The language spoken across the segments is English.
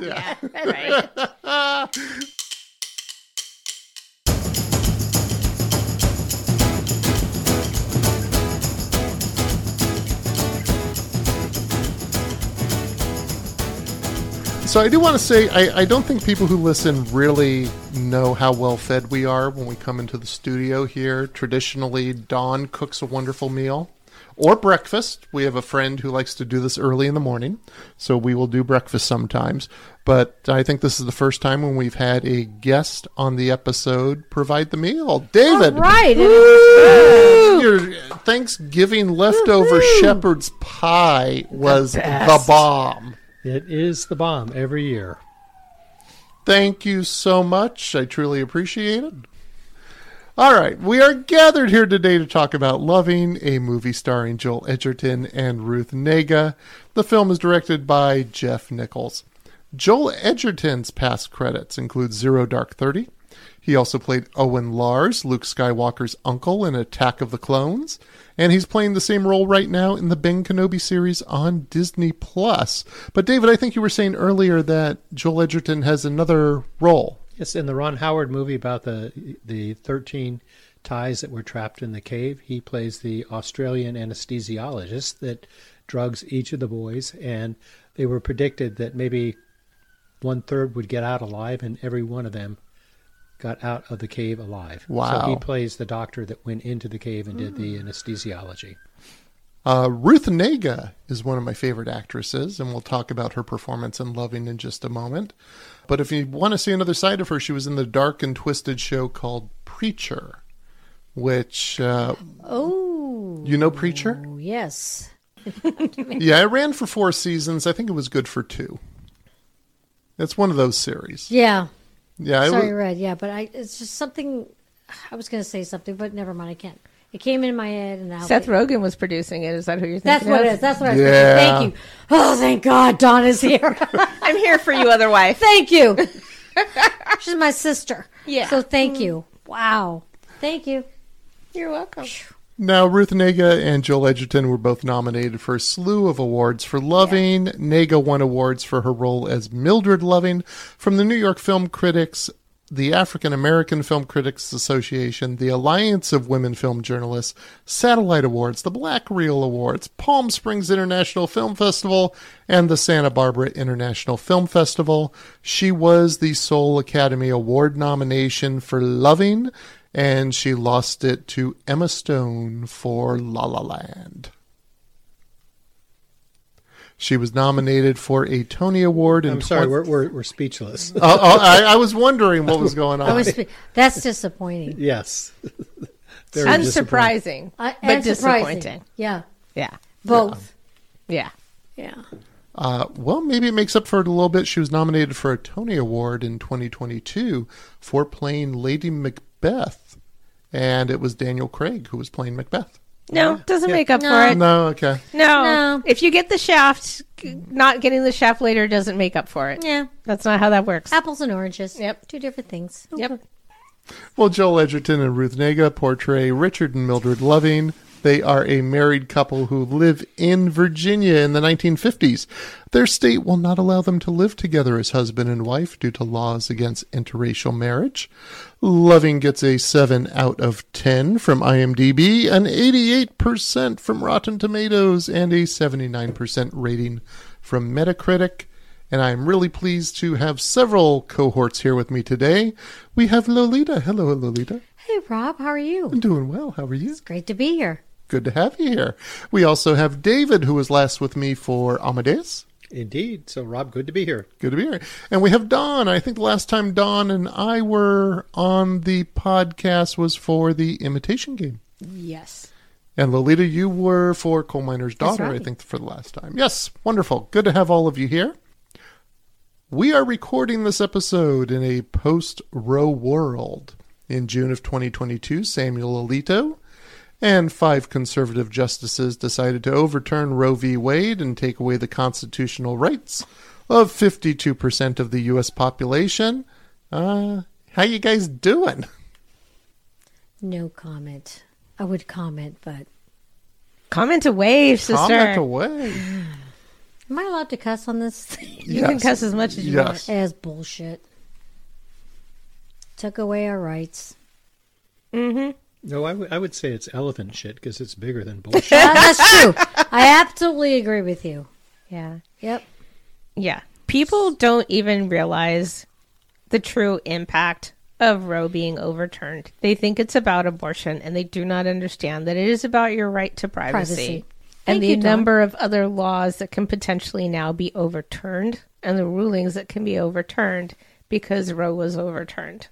Yeah, right. So I do want to say I, I don't think people who listen really know how well fed we are when we come into the studio here. Traditionally, Dawn cooks a wonderful meal or breakfast. We have a friend who likes to do this early in the morning, so we will do breakfast sometimes. But I think this is the first time when we've had a guest on the episode provide the meal. David, Right. and it was good. your Thanksgiving leftover shepherd's pie was the best. bomb. It is the bomb every year. Thank you so much. I truly appreciate it. All right, we are gathered here today to talk about Loving, a movie starring Joel Edgerton and Ruth Negga. The film is directed by Jeff Nichols. Joel Edgerton's past credits include Zero Dark Thirty. He also played Owen Lars, Luke Skywalker's uncle in Attack of the Clones, and he's playing the same role right now in the Ben Kenobi series on Disney Plus. But David, I think you were saying earlier that Joel Edgerton has another role. Yes, in the Ron Howard movie about the the thirteen Thais that were trapped in the cave, he plays the Australian anesthesiologist that drugs each of the boys, and they were predicted that maybe one third would get out alive, and every one of them got out of the cave alive. Wow. So he plays the doctor that went into the cave and did the anesthesiology. Uh, Ruth Negga is one of my favorite actresses, and we'll talk about her performance in Loving in just a moment. But if you want to see another side of her, she was in the dark and twisted show called Preacher, which, uh, Oh. you know Preacher? Yes. yeah, it ran for four seasons. I think it was good for two. It's one of those series. Yeah. Yeah, Sorry, was, Red. Yeah, but I it's just something. I was going to say something, but never mind. I can't. It came in my head, and now Seth Rogen was producing it. Is that who you're thinking That's what of? it is. That's what I was Yeah. thinking. Thank you. Oh, thank God, Dawn is here. I'm here for you, other wife. thank you. She's my sister. Yeah. So thank hmm. you. Wow. Thank you. You're welcome. Now, Ruth Negga and Joel Edgerton were both nominated for a slew of awards for Loving. Negga won awards for her role as Mildred Loving from the New York Film Critics, the African American Film Critics Association, the Alliance of Women Film Journalists, Satellite Awards, the Black Reel Awards, Palm Springs International Film Festival, and the Santa Barbara International Film Festival. She was the sole Academy Award nomination for Loving, and she lost it to Emma Stone for La La Land. She was nominated for a Tony Award in I'm sorry, 20 we're, we're, we're speechless. Oh, oh, I, I was wondering what was going on. I was. That's disappointing. yes. Very disappointing. Unsurprising, Uh, but and disappointing. Yeah. Yeah, Both. yeah. Yeah. Uh, well, maybe it makes up for it a little bit. She was nominated for a Tony Award in 2022 for playing Lady Macbeth, and it was Daniel Craig who was playing Macbeth. No, doesn't make up No. for it. No, okay. No. No. If you get the shaft, not getting the shaft later doesn't make up for it. Yeah. That's not how that works. Apples and oranges. Yep. Two different things. Yep. Well, Joel Edgerton and Ruth Negga portray Richard and Mildred Loving. They are a married couple who live in Virginia in the 1950s. Their state will not allow them to live together as husband and wife due to laws against interracial marriage. Loving gets a 7 out of 10 from IMDb, an 88% from Rotten Tomatoes, and a 79% rating from Metacritic and I'm really pleased to have several cohorts here with me today. We have Lolita. Hello, Lolita. Hey, Rob. How are you? I'm doing well. How are you? Great to be here. Good to have you here. We also have David, who was last with me for Amadeus. Indeed. So, Rob, good to be here. Good to be here. And we have Don. I think the last time Don and I were on the podcast was for the Imitation Game. Yes. And Lolita, you were for Coal Miner's That's Daughter, I think, for the last time. Yes, wonderful. Good to have all of you here. We are recording this episode in a post Roe world. In June of 2022, Samuel Alito and five conservative justices decided to overturn Roe v. Wade and take away the constitutional rights of 52% of the U.S. population. Uh, how you guys doing? No comment. I would comment, but Comment away, sister. Comment away. Am I allowed to cuss on this? You can cuss as much as you Yes. As bullshit. Took away our rights. No, I would- say it's elephant shit because it's bigger than bullshit. Uh, that's true. I absolutely agree with you. Yeah. Yep. Yeah. People don't even realize the true impact of Roe being overturned. They think it's about abortion and they do not understand that it is about your right to privacy. Privacy. And Thank the you, Dawn. number of other laws that can potentially now be overturned and the rulings that can be overturned because Roe was overturned.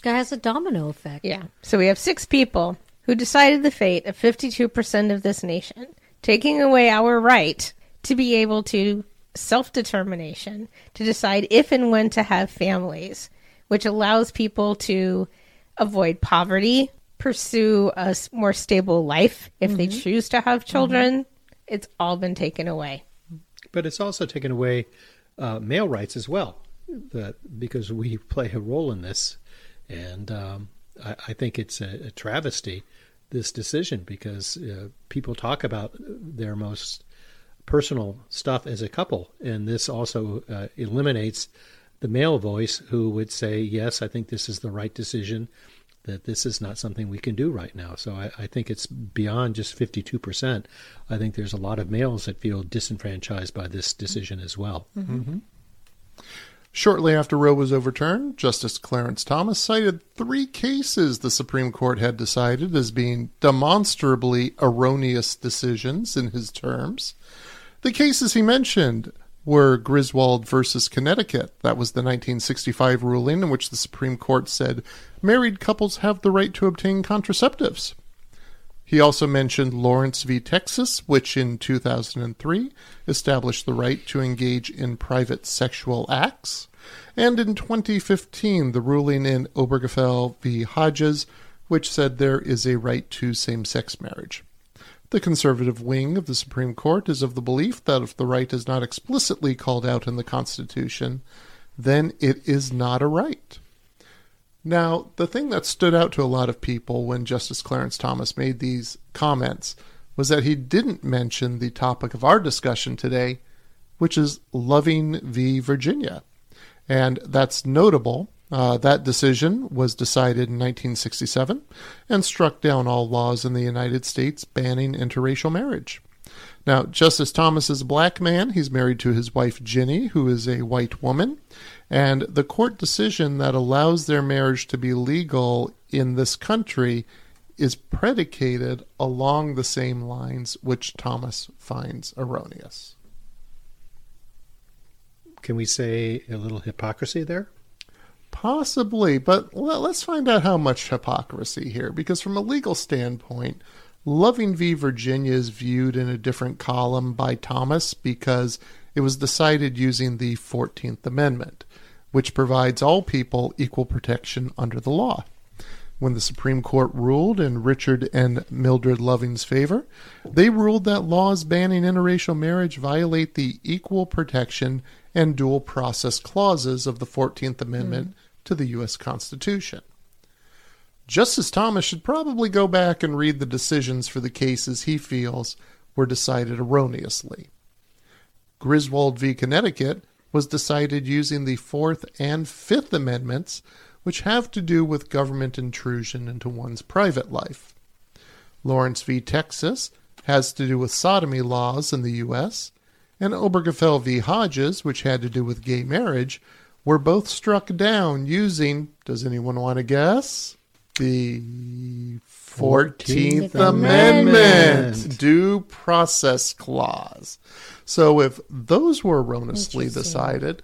This guy has a domino effect. Yeah. So we have six people who decided the fate of 52% of this nation, taking away our right to be able to self determination, to decide if and when to have families, which allows people to avoid poverty, pursue a more stable life if they choose to have children. It's all been taken away. but it's also taken away uh, male rights as well, that because we play a role in this, and um, I, I think it's a, a travesty this decision because uh, people talk about their most personal stuff as a couple, and this also uh, eliminates the male voice who would say, "Yes, I think this is the right decision." That this is not something we can do right now. So I, I think it's beyond just 52%. I think there's a lot of males that feel disenfranchised by this decision as well. Shortly after Roe was overturned, Justice Clarence Thomas cited three cases the Supreme Court had decided as being demonstrably erroneous decisions in his terms. The cases he mentioned were Griswold versus Connecticut. That was the 1965 ruling in which the Supreme Court said married couples have the right to obtain contraceptives. He also mentioned Lawrence v. Texas, which in 2003 established the right to engage in private sexual acts, and in 2015 the ruling in Obergefell v. Hodges, which said there is a right to same sex marriage. The conservative wing of the Supreme Court is of the belief that if the right is not explicitly called out in the Constitution, then it is not a right. Now, the thing that stood out to a lot of people when Justice Clarence Thomas made these comments was that he didn't mention the topic of our discussion today, which is Loving v. Virginia. And that's notable. Uh, that decision was decided in 1967 and struck down all laws in the United States banning interracial marriage. Now, Justice Thomas is a black man. He's married to his wife Ginni, who is a white woman. And the court decision that allows their marriage to be legal in this country is predicated along the same lines which Thomas finds erroneous. Can we say a little hypocrisy there? Possibly, but let's find out how much hypocrisy here, because from a legal standpoint, Loving v. Virginia is viewed in a different column by Thomas because it was decided using the 14th Amendment, which provides all people equal protection under the law. When the Supreme Court ruled in Richard and Mildred Loving's favor, they ruled that laws banning interracial marriage violate the equal protection and due process clauses of the 14th Amendment hmm. to the U.S. Constitution. Justice Thomas should probably go back and read the decisions for the cases he feels were decided erroneously. Griswold v. Connecticut was decided using the Fourth and Fifth Amendments, which have to do with government intrusion into one's private life. Lawrence v. Texas has to do with sodomy laws in the U.S., and Obergefell v. Hodges, which had to do with gay marriage, were both struck down using, does anyone want to guess? The 14th, 14th Amendment, Amendment. Due Process Clause. So if those were erroneously decided,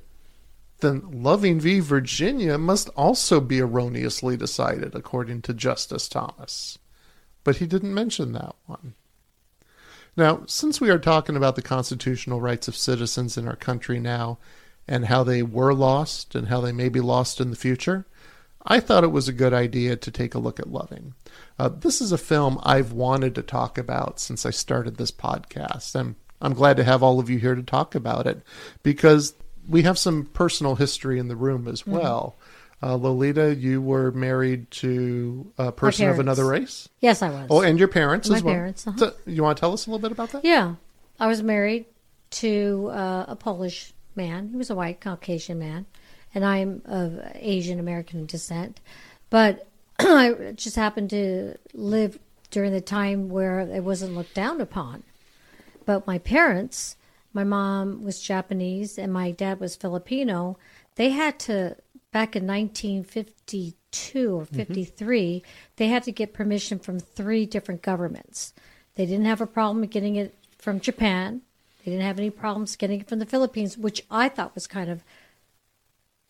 then Loving v. Virginia must also be erroneously decided, according to Justice Thomas. But he didn't mention that one. Now, since we are talking about the constitutional rights of citizens in our country now, and how they were lost and how they may be lost in the future, I thought it was a good idea to take a look at Loving. Uh, this is a film I've wanted to talk about since I started this podcast, and I'm glad to have all of you here to talk about it because we have some personal history in the room as well. Uh, Lolita, you were married to a person of another race? Yes, I was. Oh, and your parents My as well. parents, uh-huh. So, you want to tell us a little bit about that? yeah, I was married to uh, a Polish man. He was a white Caucasian man, and I'm of Asian American descent. But I just happened to live during the time where it wasn't looked down upon. But my parents, my mom was Japanese and my dad was Filipino. They had to back in 1952 or mm-hmm. 53, they had to get permission from three different governments. They didn't have a problem getting it from Japan. They didn't have any problems getting it from the Philippines, which I thought was kind of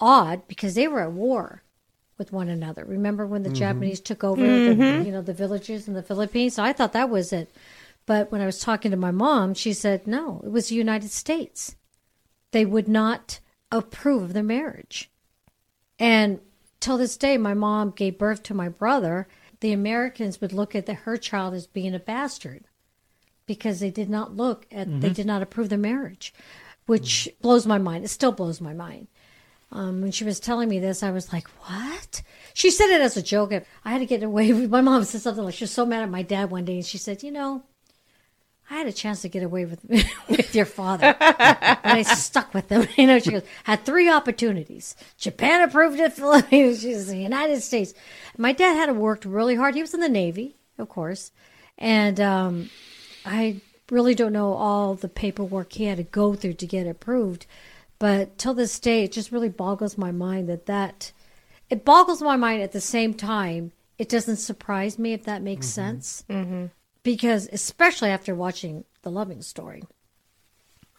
odd because they were at war with one another. Remember when the mm-hmm. Japanese took over the, mm-hmm. you know the villages in the Philippines? So I thought that was it. But when I was talking to my mom, she said no, it was the United States. They would not approve of the marriage. And till this day, my mom gave birth to my brother. The Americans would look at the, her child as being a bastard because they did not look at, they mm-hmm. did not approve the marriage, which mm. blows my mind. It still blows my mind. Um, when she was telling me this, I was like, "What?" She said it as a joke. I had to get away with. My mom said something like she was so mad at my dad one day, and she said, "You know, I had a chance to get away with with your father, but I stuck with him." You know, she goes, "Had three opportunities. Japan approved it. Philippines, she was the United States." My dad had worked really hard. He was in the Navy, of course, and um, I really don't know all the paperwork he had to go through to get approved. But till this day, it just really boggles my mind that that it boggles my mind at the same time. It doesn't surprise me if that makes sense, mm-hmm. because especially after watching the Loving Story,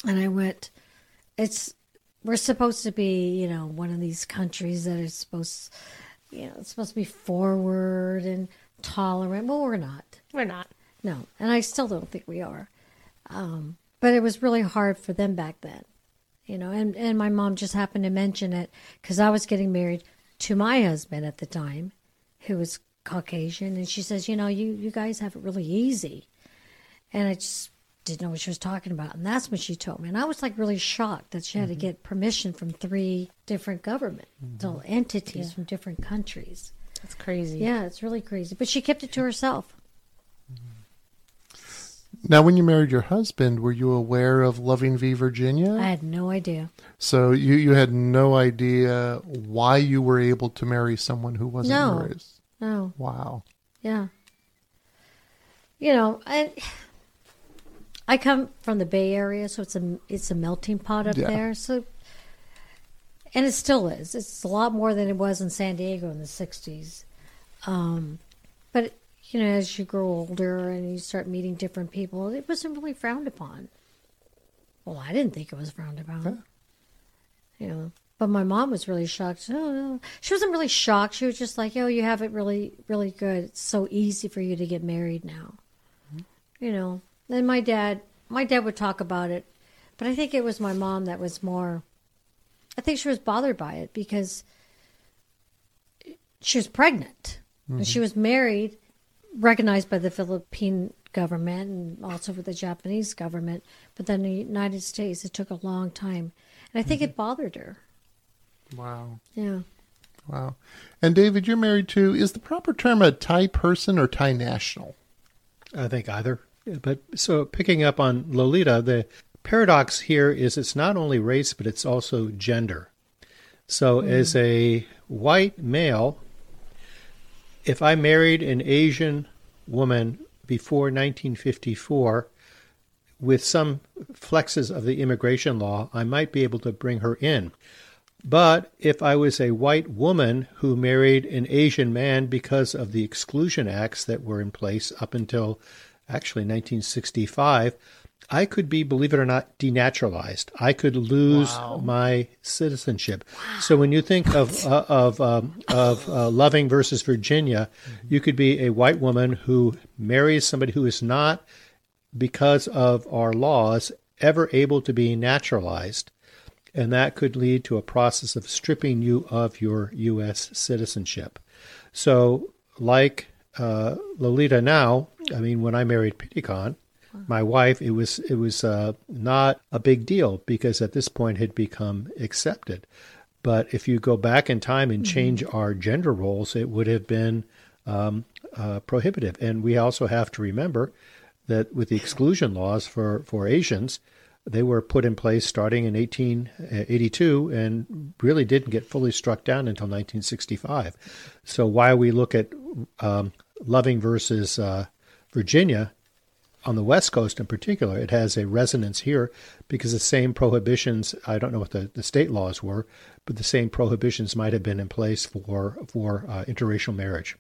and I went, it's we're supposed to be you know one of these countries that are supposed you know it's supposed to be forward and tolerant. Well, we're not. We're not. No, and I still don't think we are. Um, but it was really hard for them back then, you know. And and my mom just happened to mention it because I was getting married to my husband at the time, who was Caucasian, and she says, you know, you you guys have it really easy, and I just didn't know what she was talking about, and that's when she told me, and I was like really shocked that she had to mm-hmm. get permission from three different governmental mm-hmm. entities from different countries. That's crazy. Yeah, it's really crazy, but she kept it to herself. Now, when you married your husband, were you aware of Loving V Virginia? I had no idea. so you you had no idea why you were able to marry someone who wasn't No. yours. No. Wow. Yeah. You know, I I come from the Bay Area, so it's a it's a melting pot up Yeah. there. So, and it still is. It's a lot more than it was in San Diego in the '60s. Um, but you know, as you grow older and you start meeting different people, it wasn't really frowned upon. Well, I didn't think it was frowned upon. You know, but my mom was really shocked. Oh. She wasn't really shocked. She was just like, "Oh, you have it really, really good. It's so easy for you to get married now." Hmm? You know. Then my dad, my dad would talk about it, but I think it was my mom that was more. I think she was bothered by it because she was pregnant and she mm-hmm. was married, recognized by the Philippine government and also with the Japanese government. But then the United States, it took a long time, and I think it mm-hmm. bothered her. Wow. Yeah. Wow. And David, you're married to, is the proper term a Thai person or Thai national? I think either. But so picking up on Lolita, the paradox here is it's not only race, but it's also gender. So mm. as a white male, if I married an Asian woman before 1954, with some flexes of the immigration law, I might be able to bring her in. But if I was a white woman who married an Asian man because of the exclusion acts that were in place up until actually 1965, I could be, believe it or not, denaturalized. I could lose my citizenship. So when you think of uh, of um, of uh, Loving versus Virginia, you could be a white woman who marries somebody who is not, because of our laws, ever able to be naturalized and that could lead to a process of stripping you of your U.S. citizenship. So, like uh, Lolita now, I mean, when I married Pitikon, my wife, it was it was uh, not a big deal because at this point it had become accepted. But if you go back in time and change our gender roles, it would have been um, uh, prohibitive. And we also have to remember that with the exclusion laws for, for Asians, They were put in place starting in 1882 and really didn't get fully struck down until 1965. So while we look at um, Loving versus uh, Virginia, on the West Coast in particular, it has a resonance here because the same prohibitions, I don't know what the, the state laws were, but the same prohibitions might have been in place for, for uh, interracial marriage.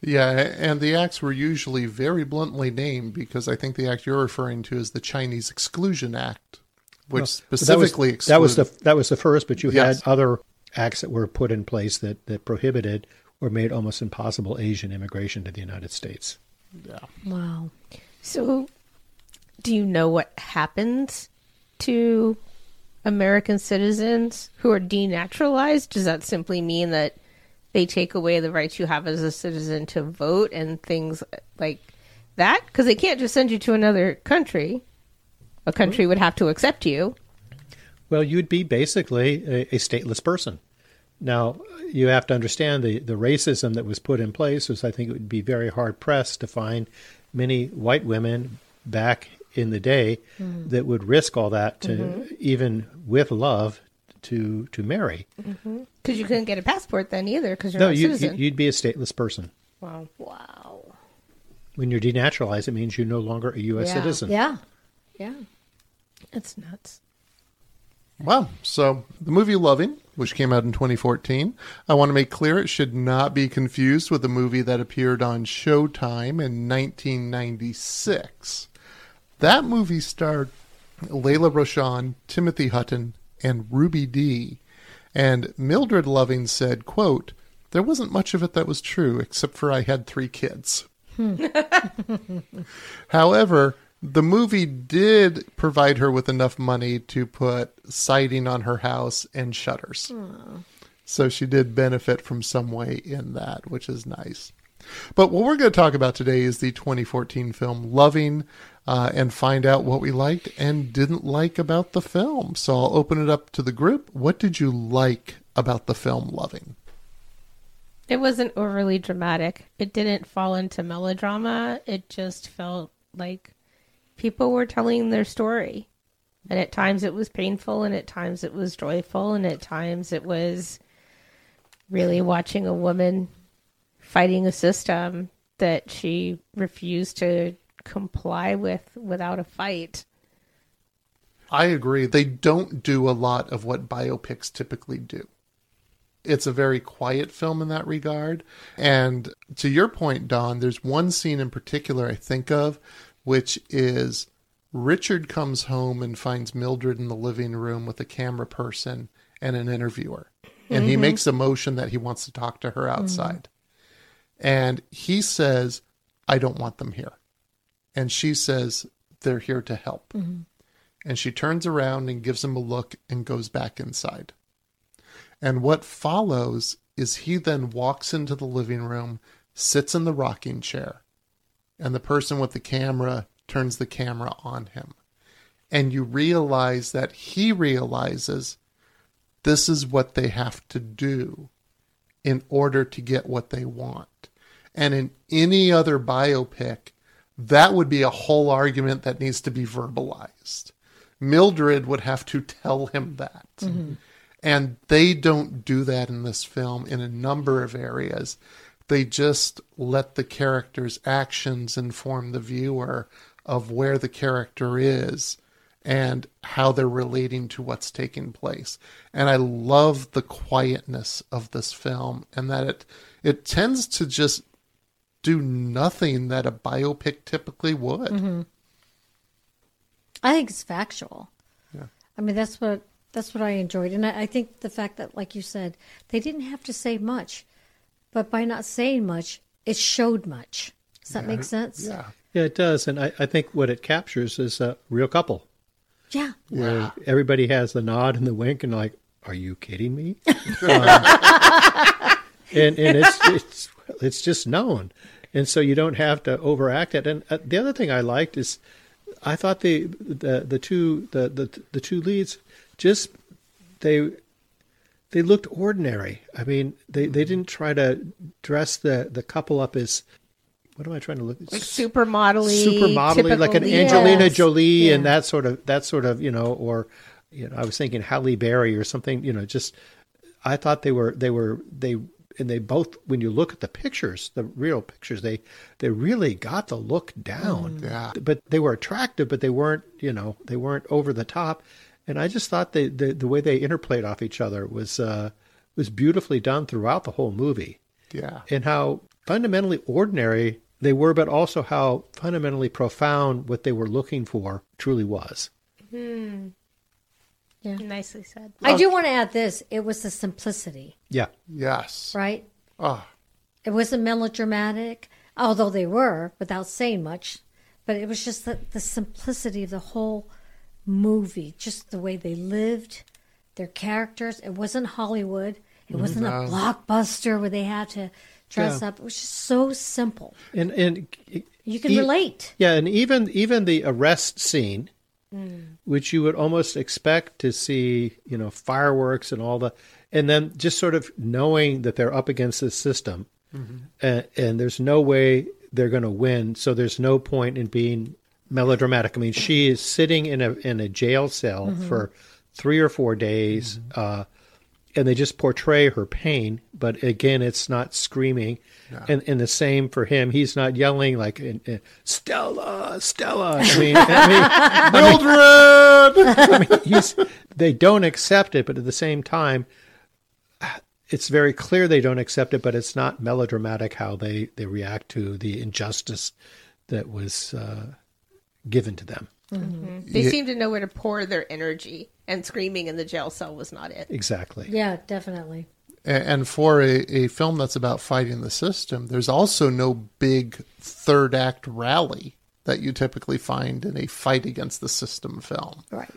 Yeah, and the acts were usually very bluntly named because I think the act you're referring to is the Chinese Exclusion Act, which Well, specifically that was, that was the that was the first, but you Yes. had other acts that were put in place that, that prohibited or made almost impossible Asian immigration to the United States. Wow. So, do you know what happens to American citizens who are denaturalized? Does that simply mean that they take away the rights you have as a citizen to vote and things like that? Because they can't just send you to another country. A country would have to accept you. Well, you'd be basically a, a stateless person. Now, you have to understand the, the racism that was put in place was I think it would be very hard pressed to find many white women back in the day mm-hmm. that would risk all that to mm-hmm. even with love to to marry. Mm-hmm. Because you couldn't get a passport then either, because you're No, not a you, citizen. you'd be a stateless person. wow. Wow. When you're denaturalized, it means you're no longer a U.S. yeah. citizen. Yeah. Yeah. It's nuts. Wow. So the movie Loving, which came out in 2014, I want to make clear it should not be confused with the movie that appeared on Showtime in 1996. That movie starred Lela Rochon, Timothy Hutton, and Ruby Dee. And Mildred Loving said, quote, there wasn't much of it that was true, except for I had three kids. Hmm. However, the movie did provide her with enough money to put siding on her house and shutters. So she did benefit from some way in that, which is nice. But what we're going to talk about today is the 2014 film Loving uh, and find out what we liked and didn't like about the film. So I'll open it up to the group. What did you like about the film Loving? It wasn't overly dramatic. It didn't fall into melodrama. It just felt like people were telling their story. And at times it was painful, and at times it was joyful, and at times it was really watching a woman fighting a system that she refused to comply with without a fight. I agree. They don't do a lot of what biopics typically do. It's a very quiet film in that regard. And to your point, Don, there's one scene in particular I think of, which is Richard comes home and finds Mildred in the living room with a camera person and an interviewer. And he mm-hmm. makes a motion that he wants to talk to her outside. And he says, I don't want them here. And she says, they're here to help mm-hmm. and she turns around and gives him a look and goes back inside. And what follows is he then walks into the living room, sits in the rocking chair, and the person with the camera turns the camera on him. And you realize that he realizes this is what they have to do in order to get what they want. And in any other biopic, that would be a whole argument that needs to be verbalized. Mildred would have to tell him that. Mm-hmm. And they don't do that in this film in a number of areas. They just let the character's actions inform the viewer of where the character is and how they're relating to what's taking place. And I love the quietness of this film and that it it tends to just do nothing that a biopic typically would. Mm-hmm. I think it's factual. Yeah. I mean, that's what that's what I enjoyed, and I, I think the fact that, like you said, they didn't have to say much, but by not saying much, it showed much. Does that make sense? Yeah. Yeah, it does. And I, I think what it captures is a real couple Yeah. where everybody has the nod and the wink and like, are you kidding me? Um, and and it's, it's, it's just known. And so you don't have to overact it. And uh, the other thing I liked is I thought the, the, the two, the, the, the two leads just, they, they looked ordinary. I mean, they, they didn't try to dress the, the couple up as what am I trying to look? Like supermodel supermodel, like an Angelina Yes. Jolie, and that sort of that sort of you know, or you know, I was thinking Halle Berry or something. You know, just I thought they were they were they and they both when you look at the pictures, the real pictures, they they really got the look down. Mm. Yeah. But they were attractive, but they weren't you know they weren't over the top. And I just thought they, the the way they interplayed off each other was uh, was beautifully done throughout the whole movie Yeah. and how fundamentally ordinary they were, but also how fundamentally profound what they were looking for truly was. Hmm. Yeah, nicely said. I do want to add this. It was the simplicity, Yeah. Yes. right? Oh, It wasn't melodramatic, although they were, without saying much. But it was just the, the simplicity of the whole movie, just the way they lived, their characters. It wasn't Hollywood. It mm-hmm. wasn't a blockbuster where they had to dress Yeah. up. It was just so simple. And and You can E- relate. yeah, and even even the arrest scene, mm. which you would almost expect to see, you know, fireworks and all the, and then just sort of knowing that they're up against this system, mm-hmm. and, and there's no way they're going to win. So there's no point in being melodramatic. I mean, she is sitting in a in a jail cell for three or four days, uh, and they just portray her pain. But again, it's not screaming. And and the same for him. He's not yelling like in, in, Stella, Stella. I mean, I mean, Mildred. I mean, he's, they don't accept it, but at the same time, it's very clear they don't accept it. But it's not melodramatic how they they react to the injustice that was uh, given to them. Mm-hmm. They Yeah. seem to know where to pour their energy, and screaming in the jail cell was not it. Exactly. Yeah, definitely. A- And for a, a film that's about fighting the system, there's also no big third act rally that you typically find in a fight against the system film. Right.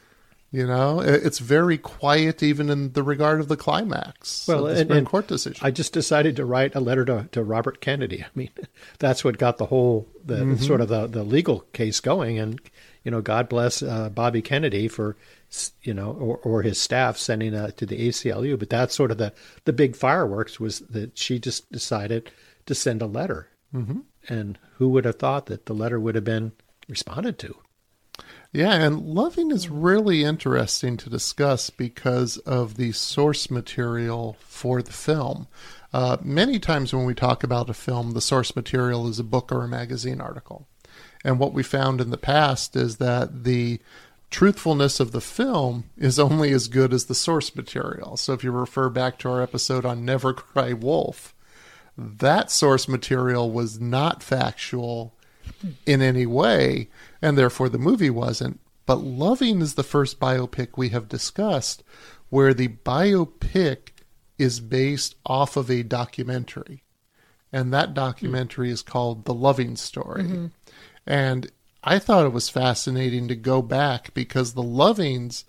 You know, it's very quiet even in the regard of the climax Well, of the Supreme and Court decision. I just decided to write a letter to, to Robert Kennedy. I mean, that's what got the whole the sort of the, the legal case going. And you know, God bless uh, Bobby Kennedy for you know or, or his staff sending uh, to the ACLU. But that's sort of the the big fireworks was that she just decided to send a letter. Mm-hmm. And who would have thought that the letter would have been responded to? Yeah, and Loving is really interesting to discuss because of the source material for the film. Uh, many times when we talk about a film, the source material is a book or a magazine article. And what we found in the past is that the truthfulness of the film is only as good as the source material. So if you refer back to our episode on Never Cry Wolf, that source material was not factual in any way, and therefore the movie wasn't. But Loving is the first biopic we have discussed where the biopic is based off of a documentary. And that documentary is called The Loving Story. Mm-hmm. And I thought it was fascinating to go back because the Lovings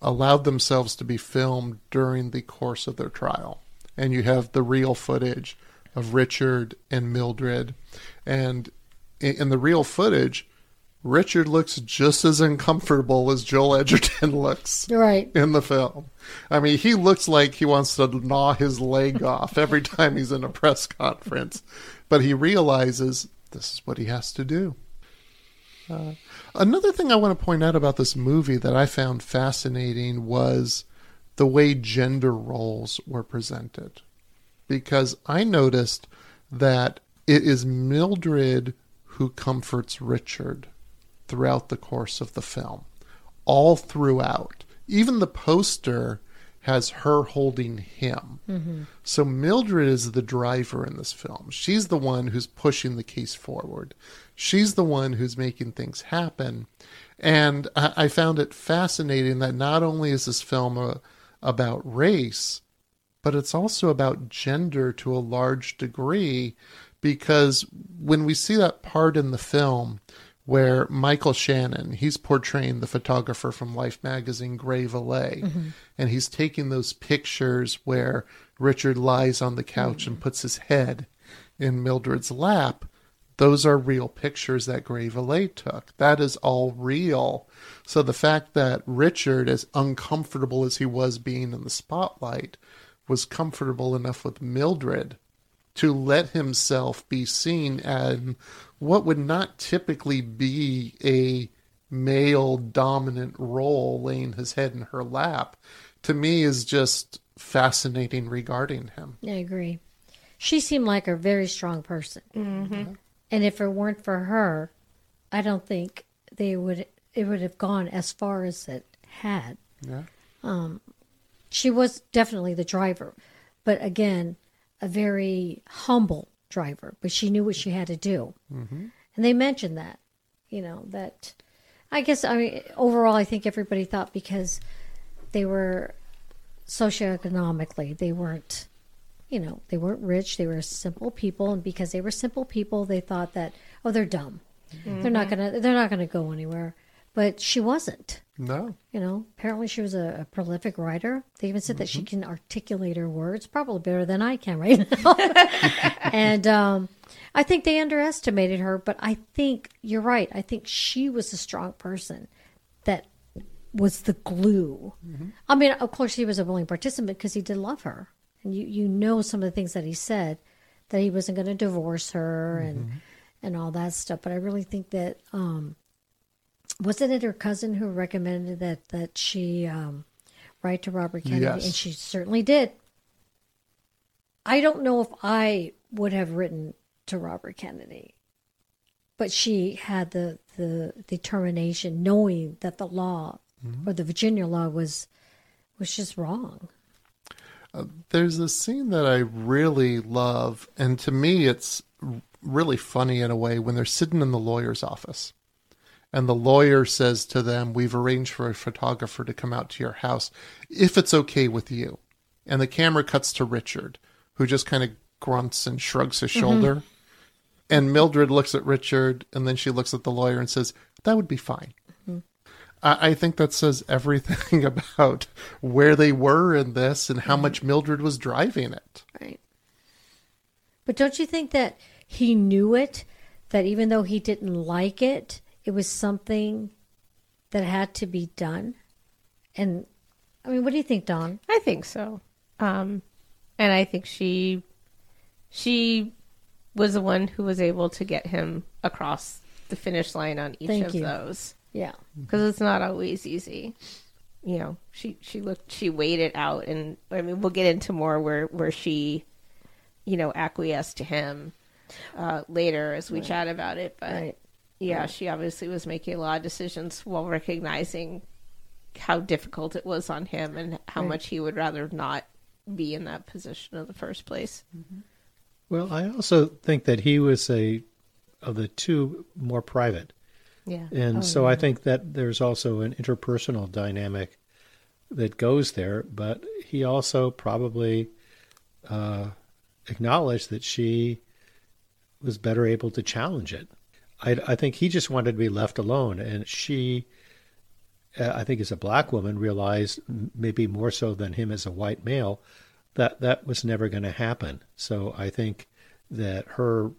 allowed themselves to be filmed during the course of their trial. And you have the real footage of Richard and Mildred. And in in the real footage, Richard looks just as uncomfortable as Joel Edgerton looks right. in the film. I mean, he looks like he wants to gnaw his leg off every time he's in a press conference, but he realizes this is what he has to do. Uh, another thing I want to point out about this movie that I found fascinating was the way gender roles were presented. Because I noticed that it is Mildred who comforts Richard throughout the course of the film, all throughout. Even the poster has her holding him. Mm-hmm. So Mildred is the driver in this film. She's the one who's pushing the case forward. She's the one who's making things happen. And I, I found it fascinating that not only is this film a, about race, but it's also about gender to a large degree because when we see that part in the film where Michael Shannon, he's portraying the photographer from Life magazine, Grey Villet, mm-hmm. and he's taking those pictures where Richard lies on the couch and mm-hmm. puts his head in Mildred's lap. Those are real pictures that Grey Villet took. That is all real. So the fact that Richard, as uncomfortable as he was being in the spotlight, was comfortable enough with Mildred to let himself be seen as what would not typically be a male dominant role laying his head in her lap to me is just fascinating regarding him. I agree. She seemed like a very strong person, mm-hmm. and if it weren't for her, I don't think they would. It would have gone as far as it had. Yeah. Um, she was definitely the driver, but again, a very humble driver. But she knew what she had to do, mm-hmm. and they mentioned that. You know that. I guess I mean overall, I think everybody thought because they were socioeconomically they weren't you know they weren't rich they were simple people and because they were simple people they thought that oh they're dumb mm-hmm. they're not gonna they're not gonna go anywhere but she wasn't no you know apparently she was a, a prolific writer they even said mm-hmm. that she mm-hmm. can articulate her words probably better than i can right now and um, i think they underestimated her but i think you're right i think she was a strong person that was the glue. Mm-hmm. I mean, of course, he was a willing participant because he did love her, and you you know some of the things that he said that he wasn't going to divorce her mm-hmm. and and all that stuff. But I really think that um, wasn't it her cousin who recommended that that she um, write to Robert Kennedy, yes. and she certainly did. I don't know if I would have written to Robert Kennedy, but she had the the determination, knowing that the law mm-hmm. or the Virginia law was was just wrong. Uh, there's a scene that I really love, and to me, it's really funny in a way when they're sitting in the lawyer's office. And the lawyer says to them, We've arranged for a photographer to come out to your house if it's okay with you. And the camera cuts to Richard, who just kind of grunts and shrugs his mm-hmm. shoulder. And Mildred looks at Richard, and then she looks at the lawyer and says, That would be fine. I think that says everything about where they were in this and how mm-hmm. much Mildred was driving it. Right. But don't you think that he knew it? That even though he didn't like it, it was something that had to be done? And I mean, what do you think, Don? I think so. Um, and I think she she was the one who was able to get him across the finish line on each Thank of you. those. Yeah, because it's not always easy. You know, she she looked she weighed it out, and I mean, we'll get into more where where she, you know, acquiesced to him uh, later as we right. chat about it. But right. Yeah, she obviously was making a lot of decisions while recognizing how difficult it was on him and how much he would rather not be in that position in the first place. Mm-hmm. Well, I also think that he was a of the two more private. Yeah. And oh, so yeah. I think that there's also an interpersonal dynamic that goes there, but he also probably uh, acknowledged that she was better able to challenge it. I, I, think he just wanted to be left alone, and she, uh, I think, as a black woman, realized maybe more so than him as a white male that that was never going to happen. So I think that her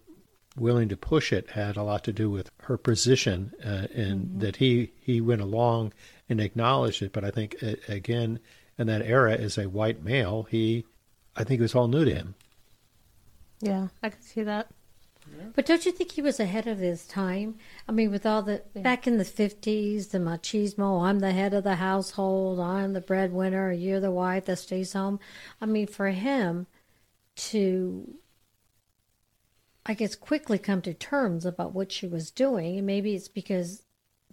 willing to push it had a lot to do with her position, uh, and mm-hmm. that he he went along and acknowledged it. But I think uh, again, in that era, as a white male, he, I think it was all new to him. Yeah, I can see that. But don't you think he was ahead of his time? I mean, with all the yeah. back in the fifties, the machismo, I'm the head of the household, I'm the breadwinner, you're the wife that stays home. I mean, for him to I guess, quickly come to terms about what she was doing. And maybe it's because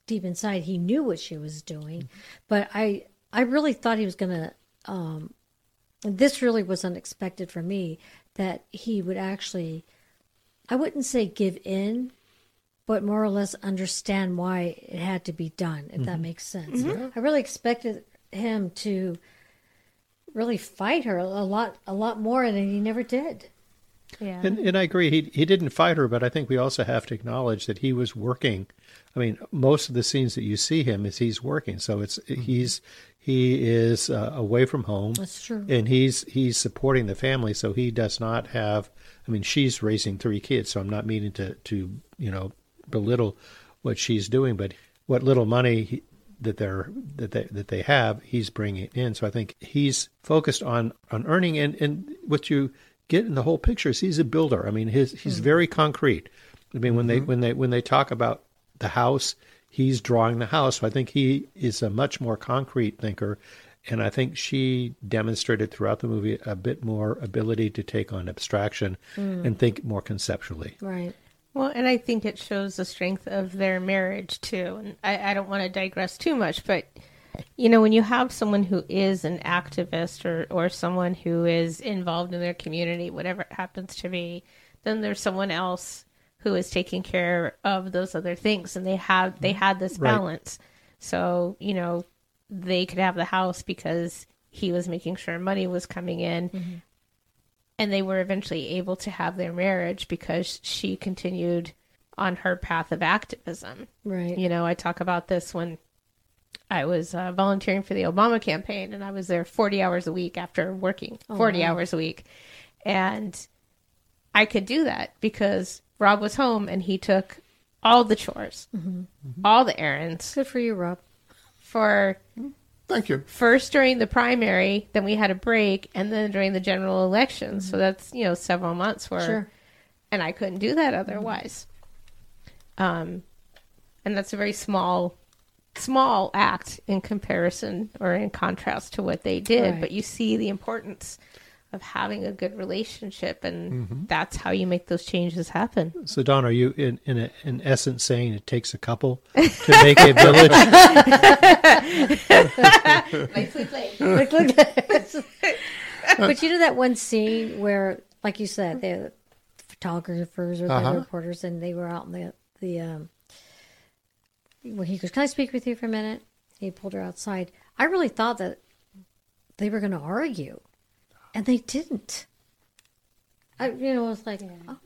deep inside he knew what she was doing. Mm-hmm. But I, I really thought he was going to, um, this really was unexpected for me that he would actually, I wouldn't say give in, but more or less understand why it had to be done, if mm-hmm. that makes sense. Mm-hmm. I really expected him to really fight her a lot, a lot more, than he never did. Yeah. And, and I agree. He he didn't fight her, but I think we also have to acknowledge that he was working. I mean, most of the scenes that you see him is he's working. So it's mm-hmm. he's he is uh, away from home. That's true. And he's he's supporting the family, so he does not have. I mean, she's raising three kids, so I'm not meaning to to you know belittle what she's doing, but what little money he, that they're that they that they have, he's bringing in. So I think he's focused on on earning and and what you get in the whole picture is he's a builder. I mean, his he's mm-hmm. very concrete. I mean, when they mm-hmm. when they when they talk about the house, he's drawing the house. So I think he is a much more concrete thinker, and I think she demonstrated throughout the movie a bit more ability to take on abstraction hmm. and think more conceptually. Right. Well, and I think it shows the strength of their marriage too. And I, I don't want to digress too much, but you know, when you have someone who is an activist or, or someone who is involved in their community, whatever it happens to be, then there's someone else who is taking care of those other things, and they have they mm-hmm. had this Right. balance. So you know, they could have the house because he was making sure money was coming in, and they were eventually able to have their marriage because she continued on her path of activism. Right. You know, I talk about this when I was uh, volunteering for the Obama campaign, and I was there 40 hours a week after working 40 hours a week. And I could do that because Rob was home and he took all the chores, all the errands Good for you, Rob. For Thank you. first during the primary, then we had a break, and then during the general election. So that's, you know, several months where Sure. and I couldn't do that otherwise. Um, and that's a very small, small act in comparison or in contrast to what they did. Right. But you see the importance of having a good relationship, and that's how you make those changes happen. So, Don, are you in in, a, in essence saying it takes a couple to make a village? Look, look but you know that one scene where, like you said, the photographers or the Uh-huh. reporters, and they were out in the the. Um, when he goes, "Can I speak with you for a minute?" He pulled her outside. I really thought that they were going to argue, and they didn't. I, you know, it was like, oh,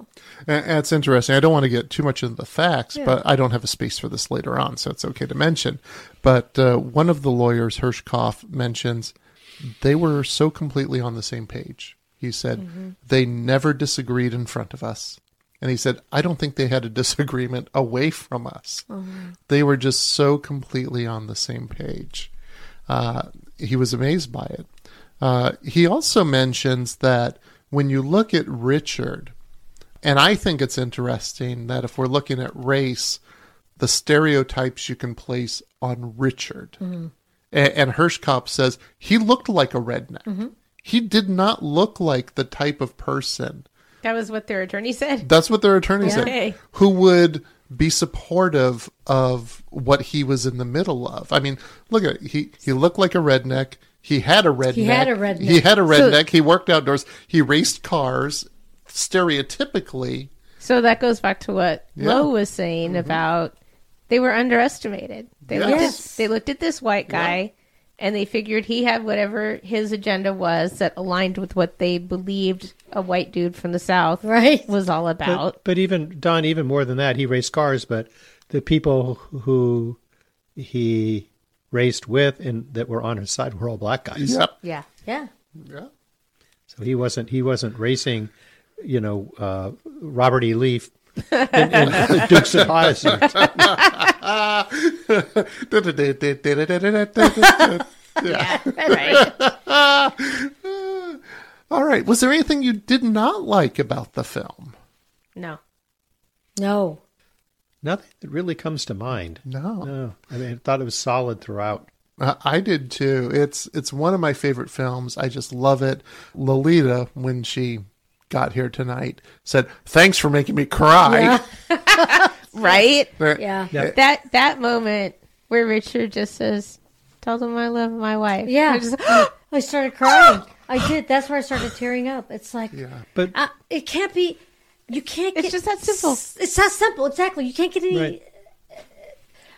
And and it's interesting. I don't want to get too much into the facts, Yeah. but I don't have a space for this later on, so it's okay to mention. But uh, one of the lawyers, Hirschkop, mentions they were so completely on the same page. He said they never disagreed in front of us. And he said, I don't think they had a disagreement away from us. They were just so completely on the same page. Uh, he was amazed by it. Uh, he also mentions that when you look at Richard, and I think it's interesting that if we're looking at race, the stereotypes you can place on Richard. And, and Hirschkop says he looked like a redneck. He did not look like the type of person. That was what their attorney said. That's what their attorney Yeah. said. Okay. Who would be supportive of what he was in the middle of? I mean, look at it. he he looked like a redneck. He had a redneck. He had a redneck. He had a So- redneck. he worked outdoors. He raced cars. Stereotypically, So that goes back to what Yeah. Lo was saying mm-hmm. about they were underestimated. They looked Yes. at they looked at this white guy and they figured he had whatever his agenda was that aligned with what they believed a white dude from the south right. was all about. But, but even Don, even more than that, he raced cars. But the people who he raced with and that were on his side were all black guys. yep, yeah. Yeah. yeah. So he wasn't he wasn't racing, you know, uh, Robert E. Leaf in, in Dukes of Hazzard. Yeah. right. All right. Was there anything you did not like about the film? No. No. Nothing that really comes to mind. No. No, I mean, I thought it was solid throughout. Uh, I did too. It's it's one of my favorite films. I just love it. Lolita, when she got here tonight, said, "Thanks for making me cry." Right? Yeah. Yeah. That that moment where Richard just says, Tell them I love my wife. Yeah. I just- I started crying. I did. That's where I started tearing up. It's like, Yeah. But uh, it can't be. You can't. It's get, just that simple. It's that simple. Exactly. You can't get any Right.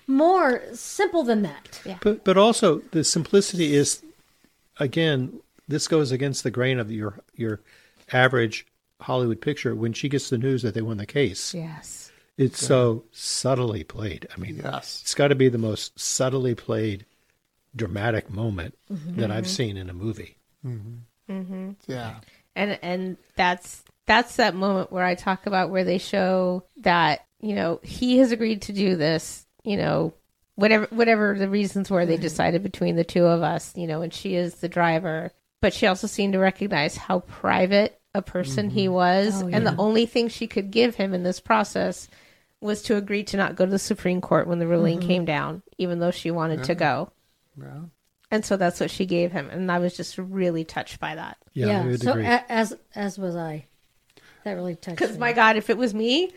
more simple than that. Yeah. But but also the simplicity is again this goes against the grain of your your average Hollywood picture when she gets the news that they won the case. yes. It's so subtly played. I mean, Yes. it's got to be the most subtly played dramatic moment Mm-hmm. that I've mm-hmm. seen in a movie. Mm-hmm. Mm-hmm. Yeah. and and that's that's that moment where I talk about where they show that you know he has agreed to do this you know whatever whatever the reasons were they decided between the two of us you know and she is the driver. But she also seemed to recognize how private a person he mm-hmm. was, Oh, and the only thing she could give him in this process was to agree to not go to the Supreme Court when the ruling mm-hmm. came down, even though she wanted to go. Yeah. And so that's what she gave him, and I was just really touched by that. Yeah, I so a- as as was I. That really touched Because my God, if it was me,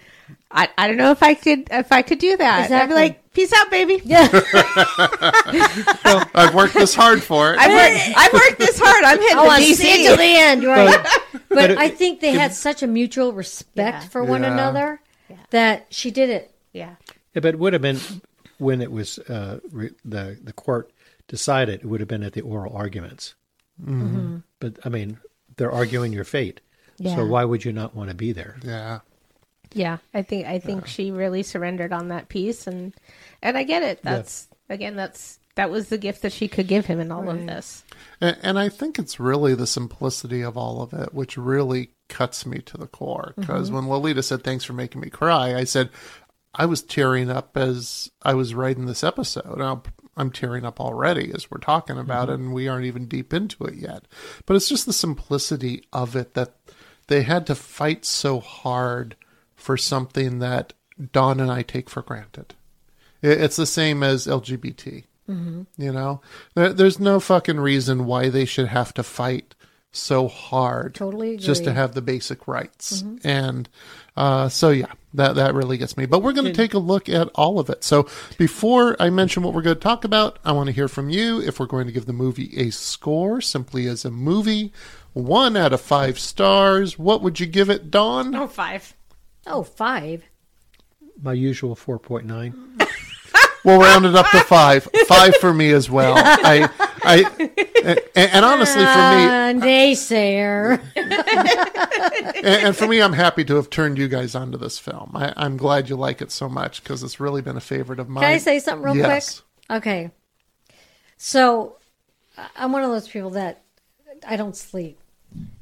I, I don't know if I could if I could do that. I'd be like, peace out, baby. yeah, I've worked this hard for it. I've worked, I've worked this hard. I'm heading I want to to see it to DC. the end, right? but but it- I think they had such a mutual respect Yeah. for one Yeah. another that she did it. Yeah, Yeah, but it would have been when it was uh, re- the the court decided. It would have been at the oral arguments. Mm-hmm. But I mean, they're arguing your fate. Yeah. So why would you not want to be there? yeah. yeah. I think I think she really surrendered on that piece, and and I get it. That's again, that's that was the gift that she could give him in all of this. And, and I think it's really the simplicity of all of it, which really cuts me to the core. Mm-hmm. Because when Lolita said, Thanks for making me cry, I said, I was tearing up as I was writing this episode. Now, I'm tearing up already as we're talking about mm-hmm. it, and we aren't even deep into it yet. But it's just the simplicity of it that they had to fight so hard for something that Don and I take for granted. It's the same as LGBT. You know, there, there's no fucking reason why they should have to fight so hard Totally just to have the basic rights. And uh, so, yeah, that that really gets me. But we're going to take a look at all of it. So before I mention what we're going to talk about, I want to hear from you if we're going to give the movie a score simply as a movie. One out of five stars. What would you give it, Dawn? Oh, five. Oh, five. My usual four point nine. We'll round it up to five. Five for me as well. I, I, and, and honestly, for me, naysayer. and, and for me, I'm happy to have turned you guys onto this film. I, I'm glad you like it so much because it's really been a favorite of mine. Can I say something real Yes. quick? Okay. So I'm one of those people that I don't sleep.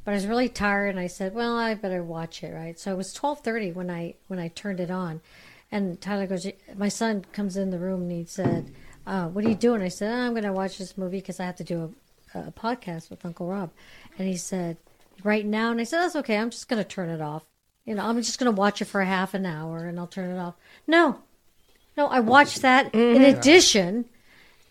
But I was really tired and I said, Well, I better watch it, right? So it was twelve thirty when I when I turned it on. And Tyler goes my son comes in the room and he said, uh, what are you doing? I said, "Oh, I'm gonna watch this movie because I have to do a, a podcast with Uncle Rob. And he said, Right now and I said, That's okay, I'm just gonna turn it off. You know, I'm just gonna watch it for a half an hour and I'll turn it off. No. No, I watched that in addition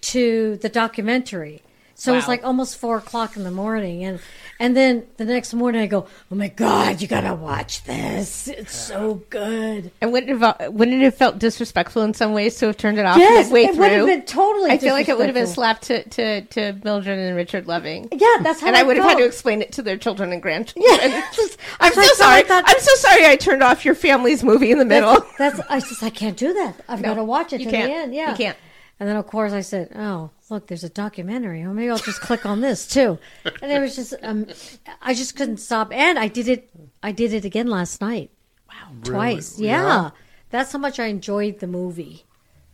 to the documentary. So it was like almost four o'clock in the morning, and and then the next morning I go, "Oh my god, you gotta watch this! It's so good." And wouldn't it, have, wouldn't it have felt disrespectful in some ways to have turned it off Yes, midway it through? would have been totally. I feel like it would have been slapped to, to, to Mildred and Richard Loving. Yeah, that's how and I would have had to explain it to their children and grandchildren. Yeah, I'm so sorry. thought- I'm so sorry I turned off your family's movie in the middle. That's, that's I just I can't do that. I've No, got to watch it to the end. Yeah, You can't. And then of course I said, "Oh, look, there's a documentary. Or maybe I'll just click on this too." And it was just, um, I just couldn't stop. And I did it. I did it again last night. Wow, twice. Really? Yeah. Yeah. that's how much I enjoyed the movie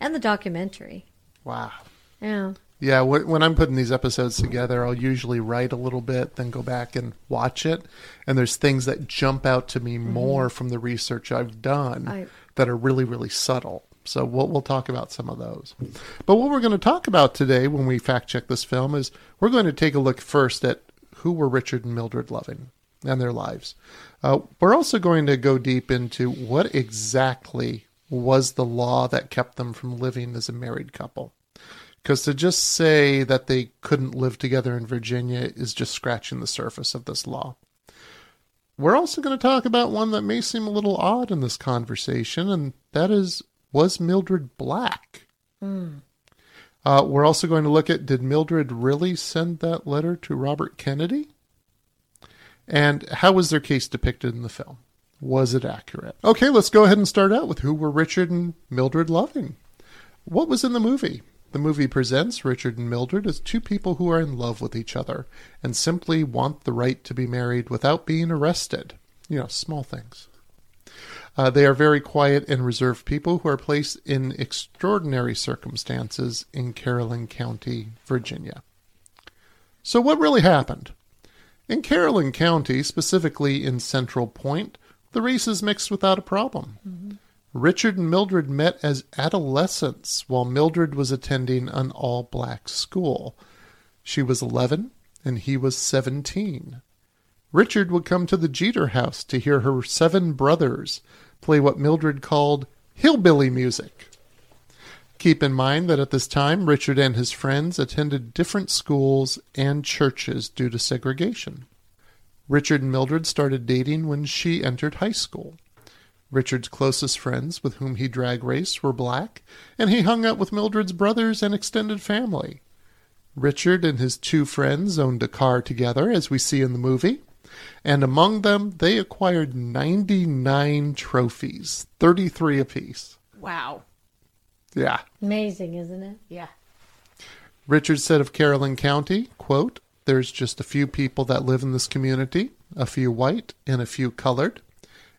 and the documentary. Wow. Yeah. Yeah, when I'm putting these episodes together, I'll usually write a little bit, then go back and watch it. And there's things that jump out to me more from the research I've done I- that are really, really subtle. So we'll, we'll talk about some of those. But what we're going to talk about today when we fact check this film is we're going to take a look first at who were Richard and Mildred Loving and their lives. Uh, we're also going to go deep into what exactly was the law that kept them from living as a married couple. Because to just say that they couldn't live together in Virginia is just scratching the surface of this law. We're also going to talk about one that may seem a little odd in this conversation, and that is was Mildred black? Uh, we're also going to look at did Mildred really send that letter to Robert Kennedy? And how was their case depicted in the film? Was it accurate? Okay, let's go ahead and start out with who were Richard and Mildred Loving. What was in the movie? The movie presents Richard and Mildred as two people who are in love with each other and simply want the right to be married without being arrested. You know, small things. Uh, they are very quiet and reserved people who are placed in extraordinary circumstances in Caroline County, Virginia. So, what really happened? In Caroline County, specifically in Central Point, the races mixed without a problem. Richard and Mildred met as adolescents while Mildred was attending an all black school. She was 11 and he was 17. Richard would come to the Jeter house to hear her seven brothers play what Mildred called hillbilly music. Keep in mind that at this time, Richard and his friends attended different schools and churches due to segregation. Richard and Mildred started dating when she entered high school. Richard's closest friends with whom he drag raced were black, and he hung out with Mildred's brothers and extended family. Richard and his two friends owned a car together, as we see in the movie, and among them they acquired 99 trophies, 33 apiece. Wow. Yeah. Amazing, isn't it? Yeah. Richard said of Caroline County, quote, There's just a few people that live in this community, a few white and a few colored.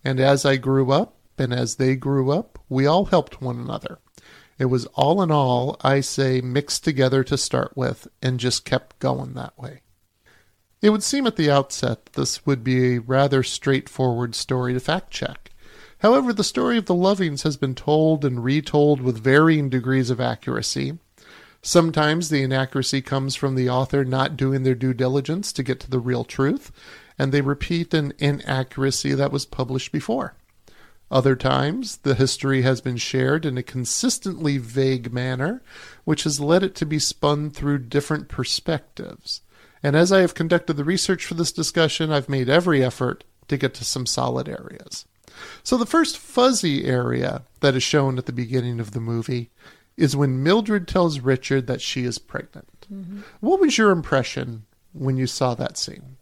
And as I grew up and as they grew up, we all helped one another. It was all in all, I say, mixed together to start with and just kept going that way. It would seem at the outset that this would be a rather straightforward story to fact check. However, the story of the Lovings has been told and retold with varying degrees of accuracy. Sometimes the inaccuracy comes from the author not doing their due diligence to get to the real truth, and they repeat an inaccuracy that was published before. Other times, the history has been shared in a consistently vague manner, which has led it to be spun through different perspectives. And as I have conducted the research for this discussion, I've made every effort to get to some solid areas. So the first fuzzy area that is shown at the beginning of the movie is when Mildred tells Richard that she is pregnant. What was your impression when you saw that scene?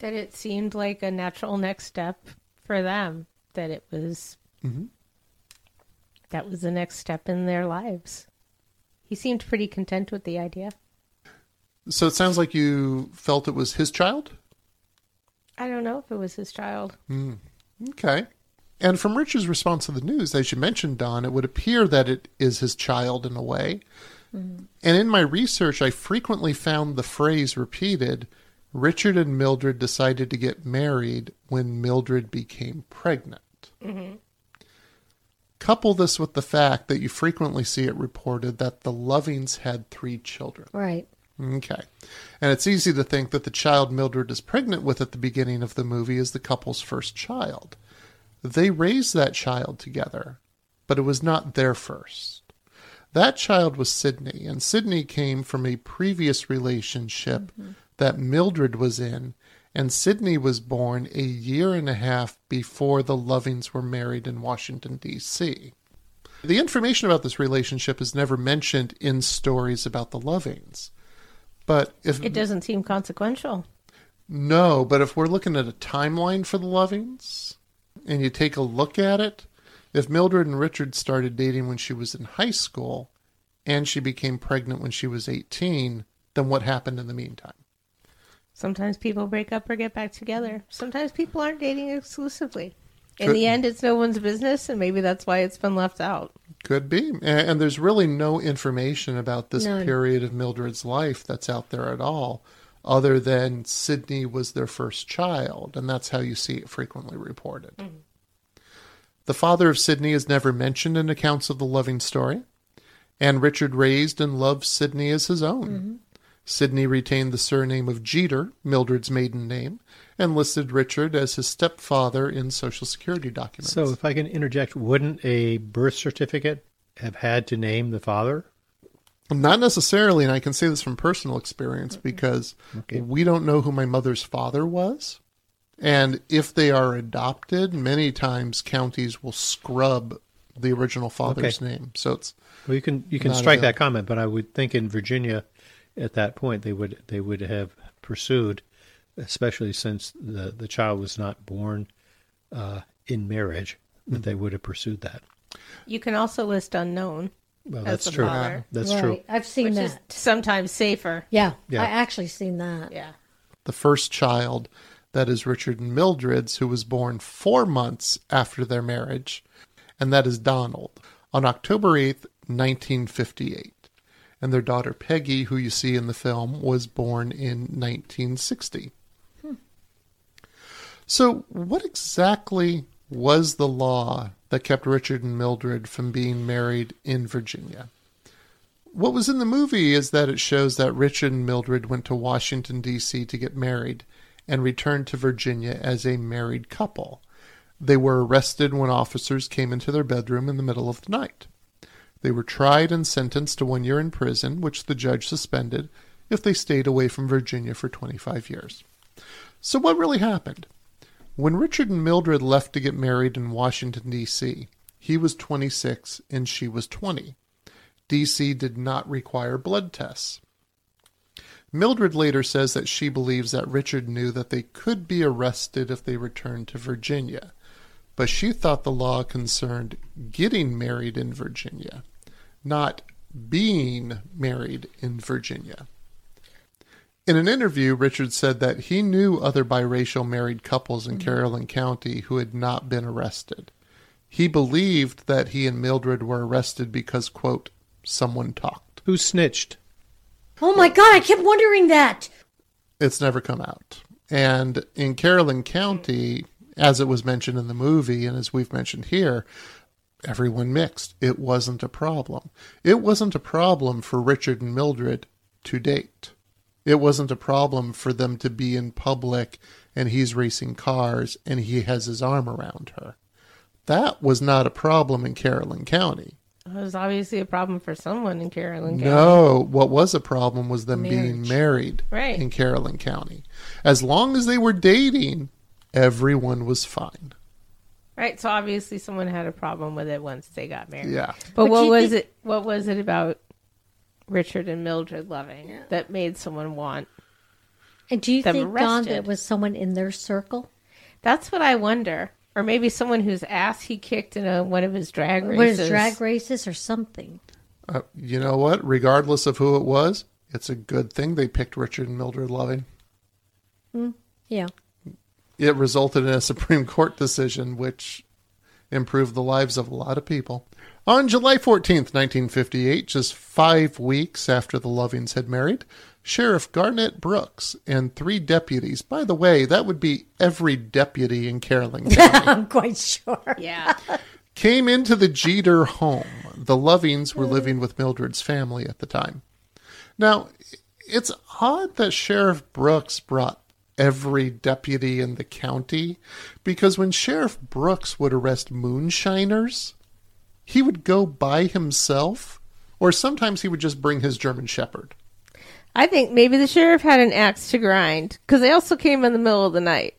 That it seemed like a natural next step for them. That it was. Mhm. That was the next step in their lives. He seemed pretty content with the idea. So it sounds like you felt it was his child? I don't know if it was his child. Hmm. Okay. And from Richard's response to the news, as you mentioned, Don, it would appear that it is his child in a way. Mm-hmm. And in my research, I frequently found the phrase repeated Richard and Mildred decided to get married when Mildred became pregnant. Mm-hmm. Couple this with the fact that you frequently see it reported that the Lovings had three children. Right. Okay. And it's easy to think that the child Mildred is pregnant with at the beginning of the movie is the couple's first child. They raised that child together, but it was not their first. That child was Sydney, and Sydney came from a previous relationship mm-hmm. that Mildred was in, and Sydney was born a year and a half before the Lovings were married in Washington, D.C. The information about this relationship is never mentioned in stories about the Lovings. But if It doesn't seem consequential. no, but if we're looking at a timeline for the Lovings and you take a look at it, if Mildred and Richard started dating when she was in high school and she became pregnant when she was 18, then what happened in the meantime? Sometimes people break up or get back together. Sometimes people aren't dating exclusively. In Could- the end, it's no one's business, and maybe that's why it's been left out. Could be. And there's really no information about this None. period of Mildred's life that's out there at all, other than Sydney was their first child, and that's how you see it frequently reported. Mm-hmm. The father of Sydney is never mentioned in accounts of the loving story, and Richard raised and loved Sydney as his own. Mm-hmm. Sydney retained the surname of Jeter, Mildred's maiden name, and listed Richard as his stepfather in Social Security documents. So, if I can interject, wouldn't a birth certificate have had to name the father? Not necessarily, and I can say this from personal experience because Okay. we don't know who my mother's father was. And if they are adopted, many times counties will scrub the original father's name. So it's Well, you can you can strike that comment, but I would think in Virginia, at that point, they would they would have pursued, especially since the the child was not born uh, in marriage, that they would have pursued that. You can also list unknown, Well, that's true. father. That's right. true. I've seen which that. is sometimes safer. yeah, Yeah. I actually seen that. Yeah. the first child that is Richard and Mildred's, who was born four months after their marriage, and that is Donald, on October 8th, 1958. And their daughter Peggy, who you see in the film, was born in 1960. So, what exactly was the law that kept Richard and Mildred from being married in Virginia? what was in the movie is that it shows that Richard and Mildred went to Washington, D.C. to get married and returned to Virginia as a married couple. They were arrested when officers came into their bedroom in the middle of the night. They were tried and sentenced to one year in prison, which the judge suspended if they stayed away from Virginia for 25 years. So, what really happened? When Richard and Mildred left to get married in Washington, D.C., he was 26 and she was 20. D.C. did not require blood tests. Mildred later says that she believes that Richard knew that they could be arrested if they returned to Virginia, but she thought the law concerned getting married in Virginia, not being married in Virginia. In an interview, Richard said that he knew other biracial married couples in mm-hmm. Caroline County who had not been arrested. He believed that he and Mildred were arrested because, quote, someone talked. Who snitched? Oh my God, I kept wondering that. It's never come out. And in Caroline County, as it was mentioned in the movie and as we've mentioned here, everyone mixed. It wasn't a problem. It wasn't a problem for Richard and Mildred to date. It wasn't a problem for them to be in public and he's racing cars and he has his arm around her. That was not a problem in Caroline County. It was obviously a problem for someone in Caroline County. No, what was a problem was them being married Right. in Caroline County. As long as they were dating, everyone was fine. Right. So obviously someone had a problem with it once they got married. Yeah. But, But what was think- it? What was it about Richard and Mildred loving that made someone want? And do you Them think, Don, arrested. that was someone in their circle? That's what I wonder. Or maybe someone whose ass he kicked in a, one of his drag races. What is drag races or something? Uh, you know what? Regardless of who it was, it's a good thing they picked Richard and Mildred Loving. Yeah. It resulted in a Supreme Court decision which improved the lives of a lot of people. On July 14th, 1958, just five weeks after the Lovings had married, Sheriff Garnett Brooks and three deputies, by the way, that would be every deputy in Caroline County, I'm quite sure. Yeah. came into the Jeter home. The Lovings were living with Mildred's family at the time. Now, it's odd that Sheriff Brooks brought every deputy in the county because when Sheriff Brooks would arrest moonshiners, he would go by himself, or sometimes he would just bring his German Shepherd. I think maybe the sheriff had an axe to grind because they also came in the middle of the night.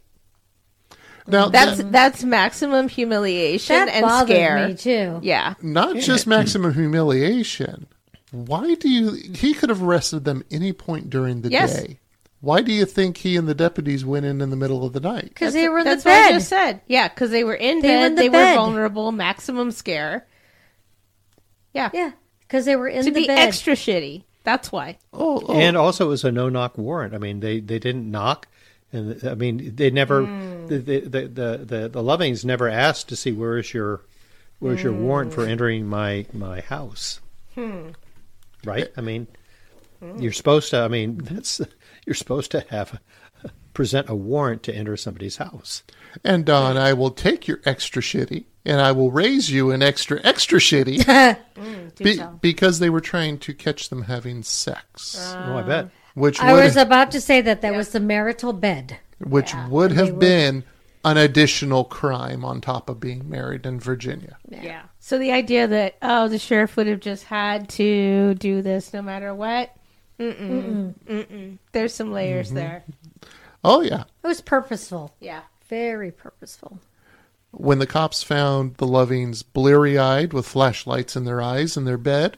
Now, That's that- that's maximum humiliation That and bothered scare. me too. Yeah. not just maximum humiliation. Why do you? He could have arrested them any point during the Yes. day. Why do you think he and the deputies went in in the middle of the night? Because they were in the That's what I just said. Yeah, because they were in They were bed. in the they bed. were vulnerable. Maximum scare. Yeah. Yeah. Because they were in to the be bed. extra shitty. That's why. Oh, oh. And also, it was a no-knock warrant. I mean, they, they didn't knock, and I mean, they never hmm. the, the, the the the the Lovings never asked to see where is your where's your hmm. warrant for entering my my house. Hmm. Right? I mean, you're supposed to. I mean, that's you're supposed to have present a warrant to enter somebody's house. And Don, I will take your extra shitty, and I will raise you an extra extra shitty Do be- tell. because they were trying to catch them having sex, oh, I bet. which I would was about to say that that was the marital bed. which would have been an additional crime on top of being married in Virginia. Yeah. So the idea that oh the sheriff would have just had to do this no matter what. Mm-mm. Mm-mm. There's some layers Mm-hmm. there. Oh yeah. It was purposeful. Yeah. Very purposeful. When the cops found the Lovings bleary eyed with flashlights in their eyes in their bed,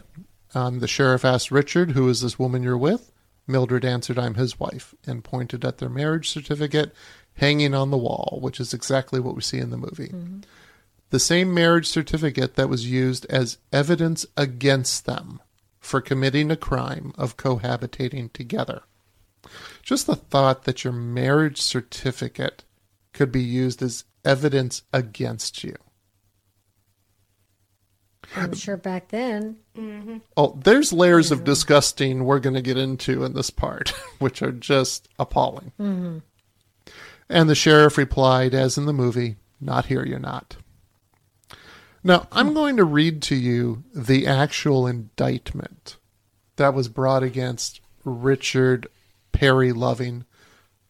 um, the sheriff asked Richard, Who is this woman you're with? Mildred answered, I'm his wife, and pointed at their marriage certificate hanging on the wall, which is exactly what we see in the movie. The same marriage certificate that was used as evidence against them for committing a crime of cohabitating together. Just the thought that your marriage certificate could be used as evidence against you. I'm sure back then. Mm-hmm. Oh, there's layers of disgusting we're going to get into in this part, which are just appalling. Mm-hmm. And the sheriff replied, as in the movie, Not here, you're not. Now, I'm going to read to you the actual indictment that was brought against Richard Perry Loving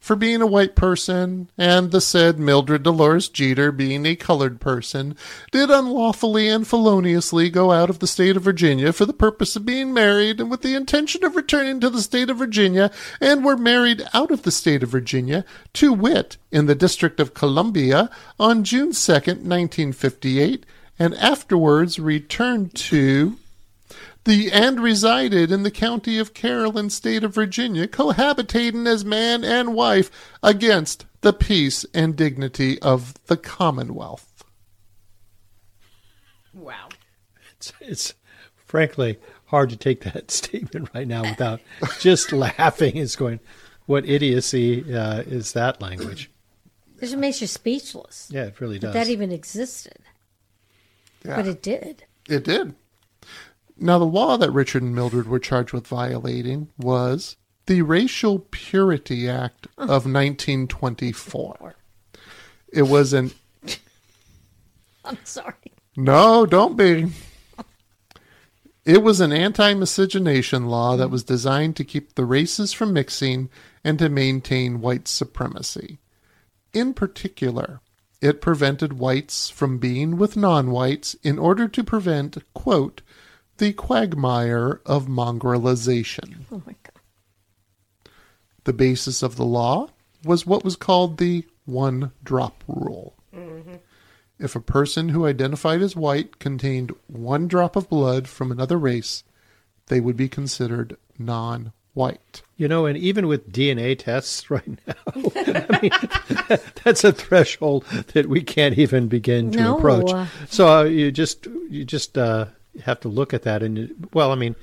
for being a white person, and the said Mildred Dolores Jeter, being a colored person, did unlawfully and feloniously go out of the state of Virginia for the purpose of being married and with the intention of returning to the state of Virginia, and were married out of the state of Virginia, to wit, in the District of Columbia, on June 2nd, 1958, and afterwards returned to the and resided in the county of Carroll and state of Virginia, cohabitating as man and wife against the peace and dignity of the Commonwealth. Wow. It's, it's frankly hard to take that statement right now without just laughing. It's going, what idiocy uh, is that language? It just makes you speechless. Yeah, it really does. That even existed. Yeah. But it did. It did. Now, the law that Richard and Mildred were charged with violating was the Racial Purity Act of 1924. It was an I'm sorry. No, don't be. It was an anti miscegenation law that was designed to keep the races from mixing and to maintain white supremacy. In particular, it prevented whites from being with non whites in order to prevent, quote, the quagmire of mongrelization. Oh my god. The basis of the law was what was called the one drop rule. If a person who identified as white contained one drop of blood from another race, they would be considered non white. You know, and even with DNA tests right now, I mean, that's a threshold that we can't even begin to No. approach. So uh, you just you just uh, have to look at that, and well, I mean,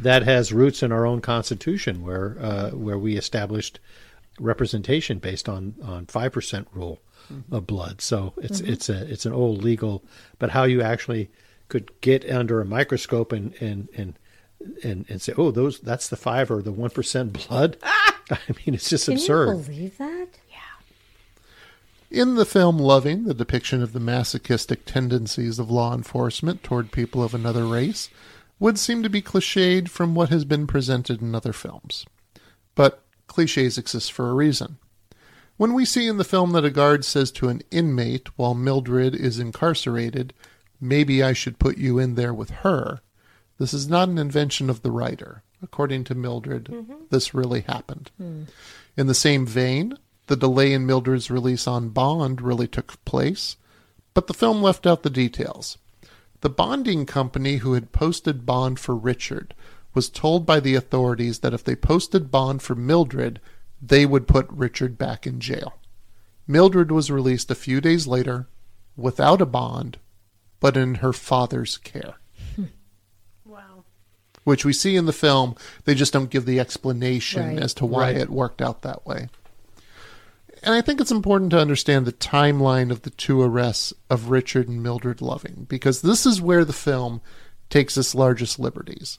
that has roots in our own constitution, where uh, where we established representation based on on five percent rule mm-hmm. of blood. So it's mm-hmm. it's a it's an old legal, but how you actually could get under a microscope and and and and, and say, oh, those that's the five or the one percent blood. Ah! I mean, it's just Can absurd. you believe that? In the film Loving, the depiction of the masochistic tendencies of law enforcement toward people of another race would seem to be cliched from what has been presented in other films. But cliches exist for a reason. When we see in the film that a guard says to an inmate while Mildred is incarcerated, maybe I should put you in there with her, this is not an invention of the writer. According to Mildred, mm-hmm. this really happened. Hmm. In the same vein, the delay in Mildred's release on bond really took place, but the film left out the details. The bonding company who had posted bond for Richard was told by the authorities that if they posted bond for Mildred, they would put Richard back in jail. Mildred was released a few days later without a bond, but in her father's care hmm. Wow. which we see in the film. They just don't give the explanation Right. as to why Right. it worked out that way. And I think it's important to understand the timeline of the two arrests of Richard and Mildred Loving, because this is where the film takes its largest liberties.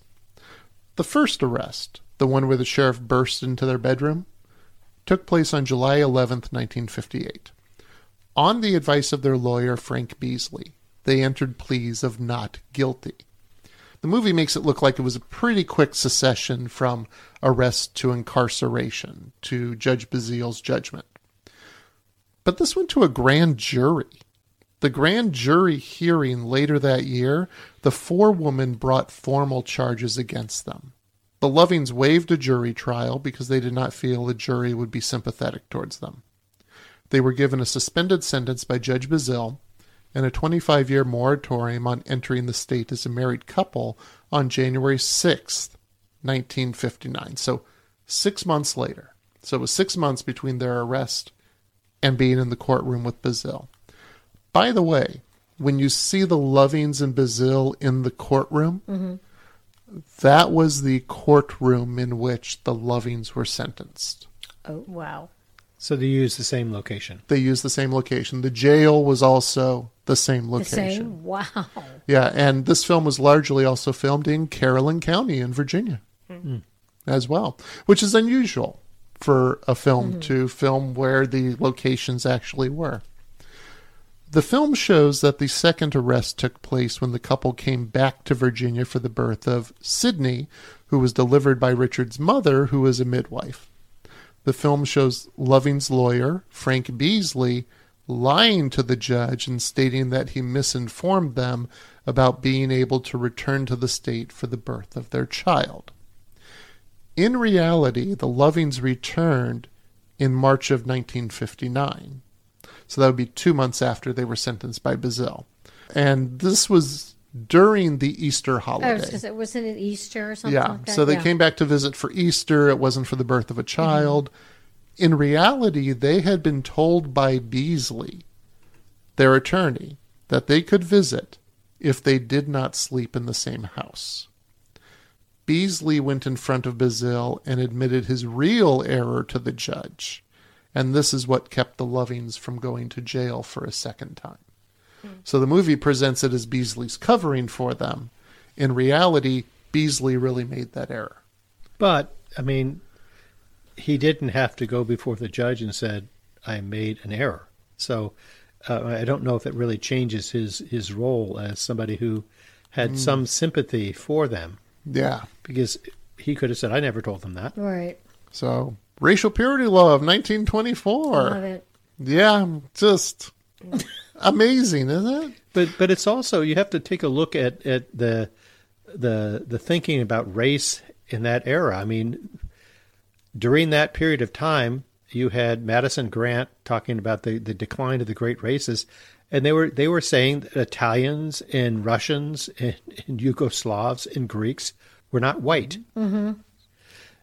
The first arrest, the one where the sheriff burst into their bedroom, took place on July 11th, 1958. On the advice of their lawyer, Frank Beasley, they entered pleas of not guilty. The movie makes it look like it was a pretty quick succession from arrest to incarceration to Judge Bazile's judgment. But this went to a grand jury. The grand jury hearing later that year, the four women brought formal charges against them. The Lovings waived a jury trial because they did not feel a jury would be sympathetic towards them. They were given a suspended sentence by Judge Bazile and a 25 year moratorium on entering the state as a married couple on January 6th, 1959. So, six months later. So, it was six months between their arrest and being in the courtroom with Bazile. By the way, when you see the Lovings and Bazile in the courtroom, mm-hmm. that was the courtroom in which the Lovings were sentenced. Oh, wow. So they use the same location. They used the same location. The jail was also the same The location. same? Wow. Yeah, and this film was largely also filmed in Carrollton County in Virginia mm. hmm. as well, which is unusual for a film mm-hmm. to film where the locations actually were. The film shows that the second arrest took place when the couple came back to Virginia for the birth of Sidney, who was delivered by Richard's mother, who was a midwife. The film shows Loving's lawyer, Frank Beasley, lying to the judge and stating that he misinformed them about being able to return to the state for the birth of their child. In reality, the Lovings returned in March of 1959. So that would be two months after they were sentenced by Bazile. And this was during the Easter Oh, holiday. was it, wasn't it Easter or something Yeah. like that? So they Yeah. came back to visit for Easter. It wasn't for the birth of a mm-hmm. child. In reality, they had been told by Beasley, their attorney, that they could visit if they did not sleep in the same house. Beasley went in front of Bazile and admitted his real error to the judge. And this is what kept the Lovings from going to jail for a second time. So the movie presents it as Beasley's covering for them. In reality, Beasley really made that error. But I mean, he didn't have to go before the judge and said, "I made an error." So uh, I don't know if it really changes his his role as somebody who had some sympathy for them, Yeah. because he could have said, "I never told them that." Right. So racial purity law of Love 1924. it. Yeah, just amazing, isn't it? But but it's also you have to take a look at, at the the the thinking about race in that era. I mean, during that period of time, you had Madison Grant talking about the, the decline of the great races, and they were they were saying that Italians and Russians and, and Yugoslavs and Greeks were not white, mm-hmm.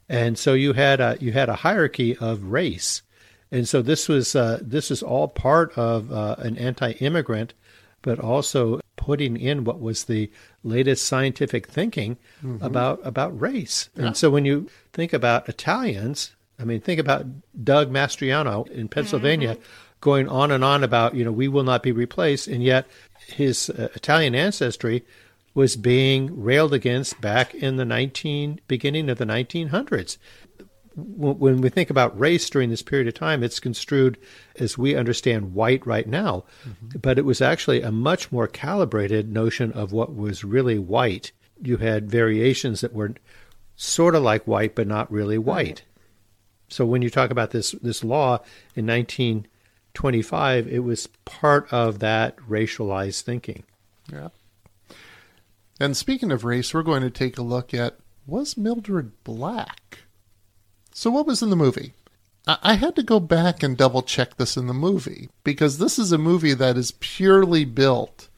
and so you had a you had a hierarchy of race, and so this was uh, this is all part of uh, an anti-immigrant, but also putting in what was the latest scientific thinking about about race. And so when you think about Italians, I mean, think about Doug Mastriano in Pennsylvania going on and on about, you know, we will not be replaced. And yet his uh, Italian ancestry was being railed against back in the 19, beginning of the 1900s. When we think about race during this period of time, it's construed as we understand white right now. But it was actually a much more calibrated notion of what was really white. You had variations that were sort of like white, but not really white. So when you talk about this this law in 1925, it was part of that racialized thinking. Yeah. And speaking of race, we're going to take a look at was Mildred black? So, what was in the movie? I, I had to go back and double check this in the movie because this is a movie that is purely built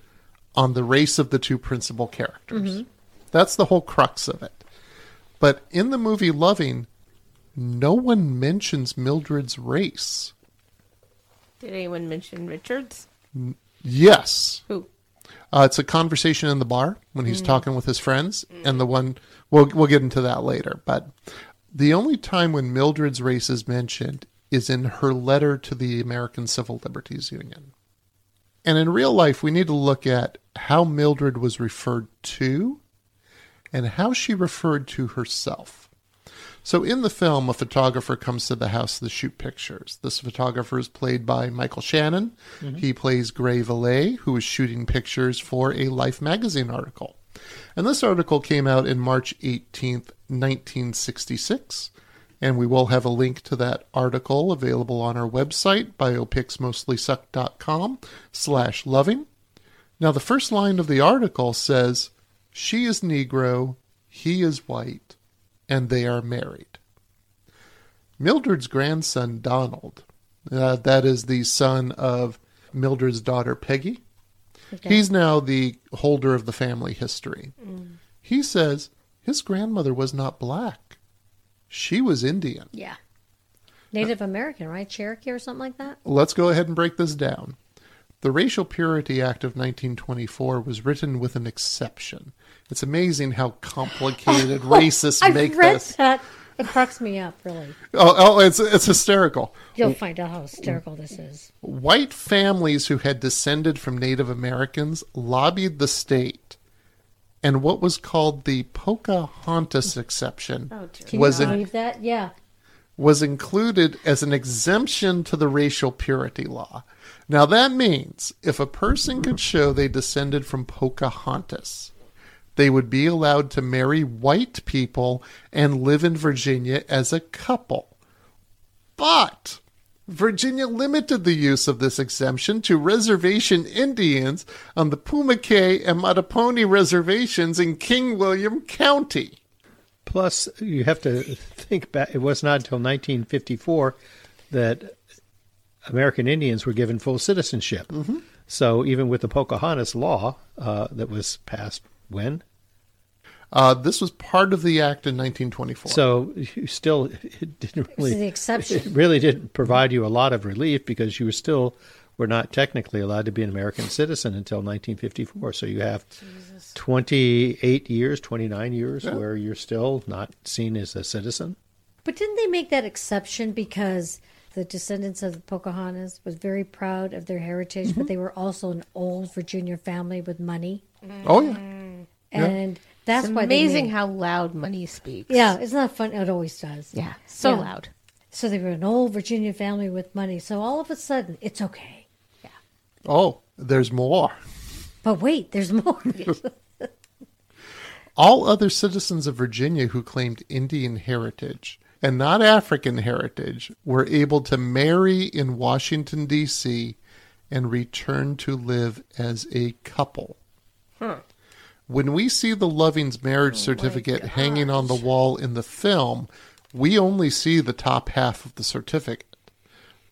on the race of the two principal characters. Mm-hmm. That's the whole crux of it. But in the movie Loving, no one mentions Mildred's race. Did anyone mention Richards? Yes. Who? Uh, it's a conversation in the bar when he's talking with his friends, and the one we'll we'll get into that later. But the only time when Mildred's race is mentioned is in her letter to the American Civil Liberties Union. And in real life, we need to look at how Mildred was referred to and how she referred to herself. So in the film, a photographer comes to the house to shoot pictures. This photographer is played by Michael Shannon. Mm-hmm. He plays Grey Villet, who is shooting pictures for a Life magazine article. And this article came out in March 18th, 1966. And we will have a link to that article available on our website, biopicsmostlysuck.com slash loving. Now, the first line of the article says, She is Negro, he is white, and they are married. Mildred's grandson, Donald, uh, that is the son of Mildred's daughter, Peggy. Okay. He's now the holder of the family history. He says his grandmother was not black, she was Indian. yeah. Native American, right? Cherokee or something like that? Let's go ahead and break this down. The Racial Purity Act of 1924 was written with an exception. It's amazing how complicated racists I've make read this. that. It cracks me up, really. Oh, oh, it's it's hysterical. You'll find out how hysterical this is. White families who had descended from Native Americans lobbied the state, and what was called the Pocahontas exception Oh. Can was you in, that? Yeah. was included as an exemption to the racial purity law. Now, that means if a person could show they descended from Pocahontas, they would be allowed to marry white people and live in Virginia as a couple. But Virginia limited the use of this exemption to reservation Indians on the Pamunkey and Mattaponi reservations in King William County. Plus, you have to think back. It was not until 1954 that American Indians were given full citizenship. Mm-hmm. So even with the Pocahontas law uh, that was passed when, Uh, this was part of the act in 1924. so you still it didn't really the exception. it really didn't provide you a lot of relief because you were still were not technically allowed to be an American citizen until 1954. So you have 28 years, 29 years where you're still not seen as a citizen. But didn't they make that exception because the descendants of the Pocahontas was very proud of their heritage, but they were also an old Virginia family with money, oh, yeah. and that's It's why amazing made- how loud money speaks. Yeah, it's not fun. It always does. Yeah. So Yeah. loud. So they were an old Virginia family with money. So all of a sudden, it's okay. Yeah. Oh, there's more. But wait, there's more. All other citizens of Virginia who claimed Indian heritage and not African heritage were able to marry in Washington, D.C. and return to live as a couple. When we see the Lovings marriage oh certificate hanging on the wall in the film, we only see the top half of the certificate.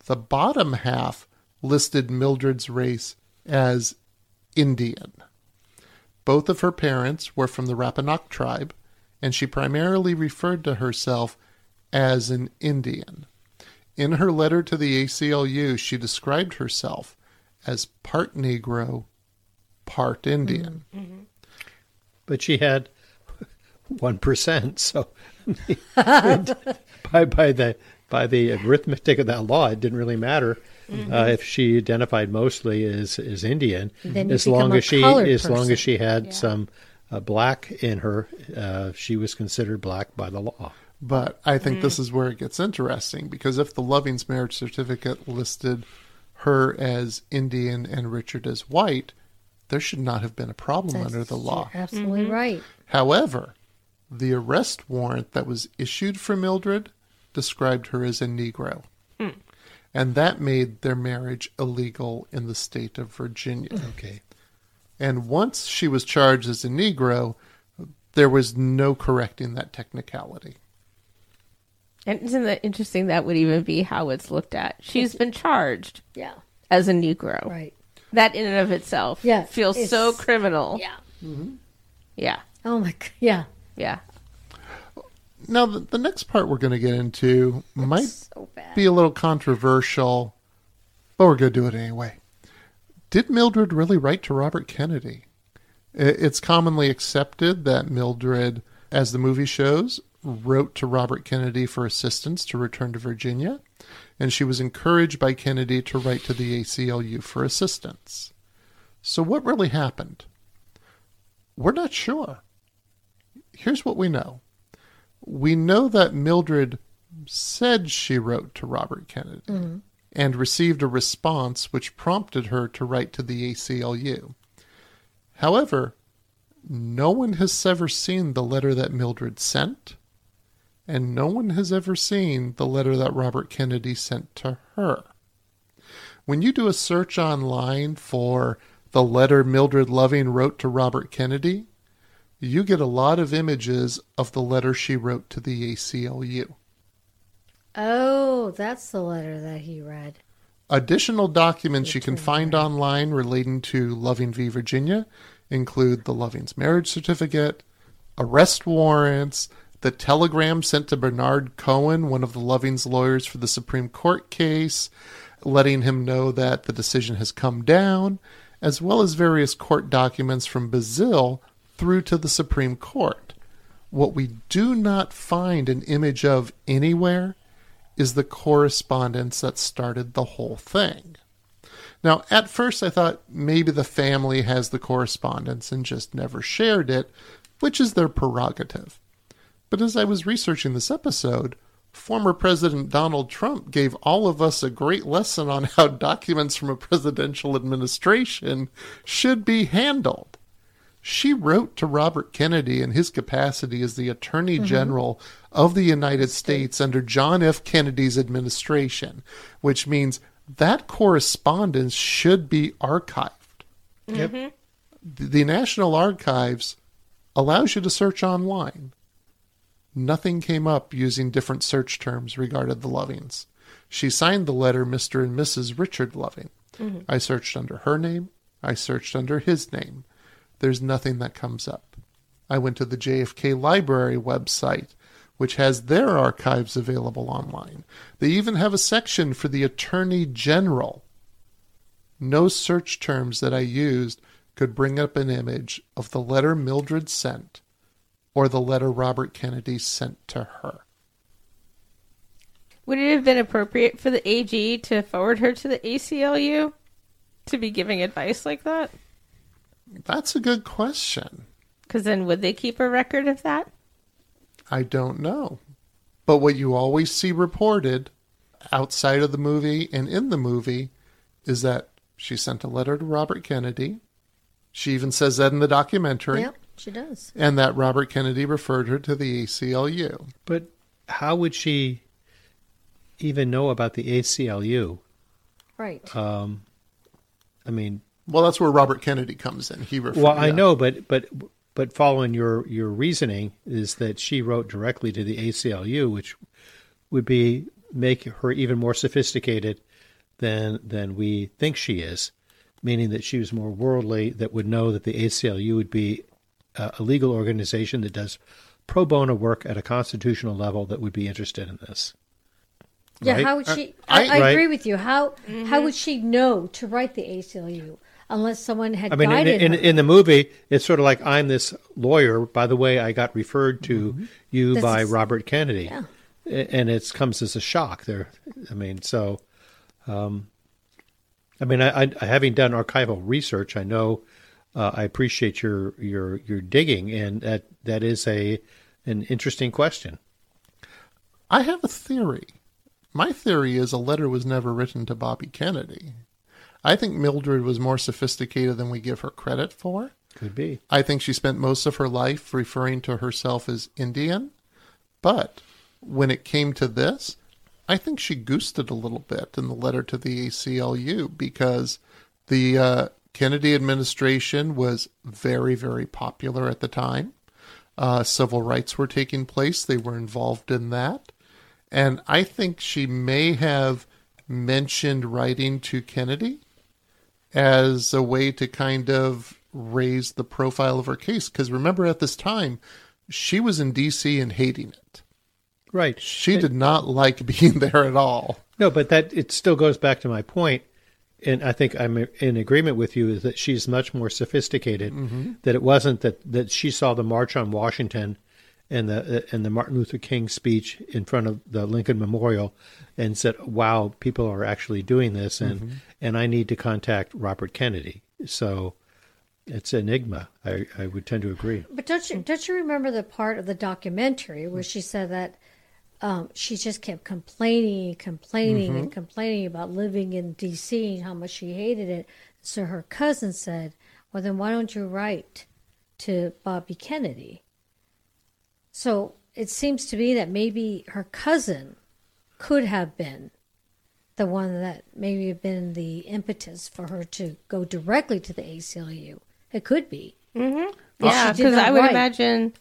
The bottom half listed Mildred's race as Indian. Both of her parents were from the Rappahannock tribe, and she primarily referred to herself as an Indian. In her letter to the ACLU, she described herself as part Negro, part Indian. Mm-hmm. Mm-hmm. But she had one percent, so by by the by the arithmetic of that law, it didn't really matter uh, if she identified mostly as as Indian, Then you as long become a as she colored as long as she had some uh, black in her, uh, she was considered black by the law. But I think this is where it gets interesting because if the Lovings marriage certificate listed her as Indian and Richard as white, there should not have been a problem under the law. You're absolutely mm-hmm. right. However, the arrest warrant that was issued for Mildred described her as a Negro. Hmm. And that made their marriage illegal in the state of Virginia. Mm. Okay. And once she was charged as a Negro, there was no correcting that technicality. And isn't that interesting? That would even be how it's looked at. She's been charged Yeah. as a Negro. Right. That in and of itself Yeah, feels it's- so criminal. Yeah. Mm-hmm. Yeah. Oh my. g- Yeah. Yeah. Now, the, the next part we're going to get into might So be a little controversial, but we're going to do it anyway. Did Mildred really write to Robert Kennedy? It's commonly accepted that Mildred, as the movie shows, wrote to Robert Kennedy for assistance to return to Virginia, and she was encouraged by Kennedy to write to the ACLU for assistance. So, what really happened? We're not sure. Here's what we know we know that Mildred said she wrote to Robert Kennedy mm-hmm. and received a response which prompted her to write to the ACLU. However, no one has ever seen the letter that Mildred sent, and no one has ever seen the letter that Robert Kennedy sent to her. When you do a search online for the letter Mildred Loving wrote to Robert Kennedy, you get a lot of images of the letter she wrote to the ACLU. Oh, that's the letter that he read. Additional documents you can find online relating to Loving v. Virginia include the Loving's marriage certificate, arrest warrants, the telegram sent to Bernard Cohen, one of the Loving's lawyers for the Supreme Court case, letting him know that the decision has come down, as well as various court documents from Bazile through to the Supreme Court. What we do not find an image of anywhere is the correspondence that started the whole thing. Now, at first, I thought maybe the family has the correspondence and just never shared it, which is their prerogative. But as I was researching this episode, former President Donald Trump gave all of us a great lesson on how documents from a presidential administration should be handled. She wrote to Robert Kennedy in his capacity as the Attorney mm-hmm. General of the United States under John F. Kennedy's administration, which means that correspondence should be archived. Mm-hmm. Yep. The the National Archives allows you to search online. Nothing came up using different search terms regarding the Lovings. She signed the letter Mr. and Mrs. Richard Loving. Mm-hmm. I searched under her name. I searched under his name. There's nothing that comes up. I went to the JFK Library website, which has their archives available online. They even have a section for the Attorney General. No search terms that I used could bring up an image of the letter Mildred sent or the letter Robert Kennedy sent to her. Would it have been appropriate for the AG to forward her to the ACLU to be giving advice like that? That's a good question. Because then would they keep a record of that? I don't know. But what you always see reported outside of the movie and in the movie is that she sent a letter to Robert Kennedy. She even says that in the documentary. Yep, she does. And that Robert Kennedy referred her to the ACLU. But how would she even know about the ACLU? Right. Um, I mean, Well, that's where Robert Kennedy comes in. He referred. well, I know, but but but following your your reasoning is that she wrote directly to the ACLU, which would be make her even more sophisticated than than we think she is, meaning that she was more worldly. That would know that the ACLU would be a, a legal organization that does pro bono work at a constitutional level that would be interested in this. yeah, right? how would she? Uh, I- I, I Right. agree with you. How mm-hmm. how would she know to write the ACLU unless someone had I mean, in, guided in, her? in the movie, it's sort of like I'm this lawyer. By the way, I got referred to mm-hmm. you This by is- Robert Kennedy, Yeah. And it comes as a shock. There, I mean, so, um, I mean, I, I, having done archival research, I know uh, I appreciate your your your digging, and that that is a an interesting question. I have a theory. My theory is a letter was never written to Bobby Kennedy. I think Mildred was more sophisticated than we give her credit for. Could be. I think she spent most of her life referring to herself as Indian. But when it came to this, I think she goosed it a little bit in the letter to the ACLU because the uh, Kennedy administration was very, very popular at the time. Uh, civil rights were taking place, they were involved in that. And I think she may have mentioned writing to Kennedy as a way to kind of raise the profile of her case. Because remember, at this time, she was in D.C. and hating it. Right. She did not like being there at all. No, but that it still goes back to my point, and I think I'm in agreement with you is that she's much more sophisticated. Mm-hmm. That it wasn't that that she saw the March on Washington and the and the Martin Luther King speech in front of the Lincoln Memorial, and said, "Wow, people are actually doing this, and mm-hmm. and I need to contact Robert Kennedy." So. It's enigma. I, I would tend to agree. But don't you don't you remember the part of the documentary where mm. she said that um, she just kept complaining, and complaining, and complaining about living in D.C. and how much she hated it. So her cousin said, "Well, then why don't you write to Bobby Kennedy?" So it seems to me that maybe her cousin could have been the one that maybe have been the impetus for her to go directly to the ACLU. It could be. Yeah, she did because I would write. imagine.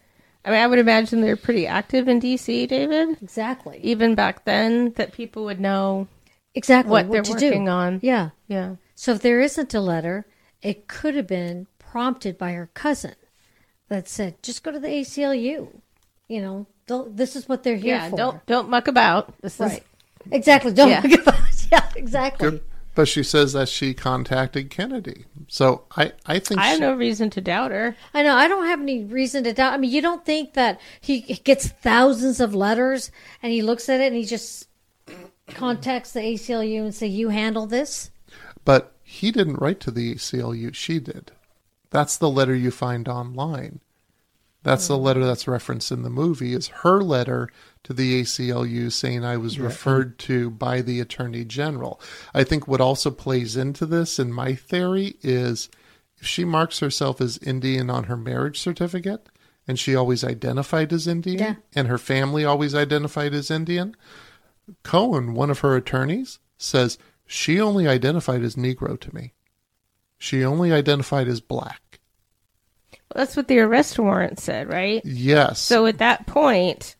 I mean, I would imagine they're pretty active in DC, David. Exactly. Even back then, that people would know exactly what they're to working do. on. Yeah. Yeah. So if there isn't a letter, it could have been prompted by her cousin that said, "Just go to the ACLU." You know, don't, this is what they're here Yeah. for. Don't don't muck about. This right. is Exactly. Don't. Yeah. yeah. Exactly. Good. But she says that she contacted Kennedy. So I, I think I have she- no reason to doubt her. I know. I don't have any reason to doubt. I mean, you don't think that he gets thousands of letters and he looks at it and he just contacts the ACLU and say, "You handle this." But he didn't write to the ACLU. She did. That's the letter you find online. That's the mm. letter that's referenced in the movie. Is her letter to the ACLU saying I was referred to by the Attorney General. I think what also plays into this, in my theory, is if she marks herself as Indian on her marriage certificate, and she always identified as Indian, Yeah. and her family always identified as Indian, Cohen, one of her attorneys, says she only identified as Negro to me. She only identified as black. Well, that's what the arrest warrant said, right? Yes. So at that point,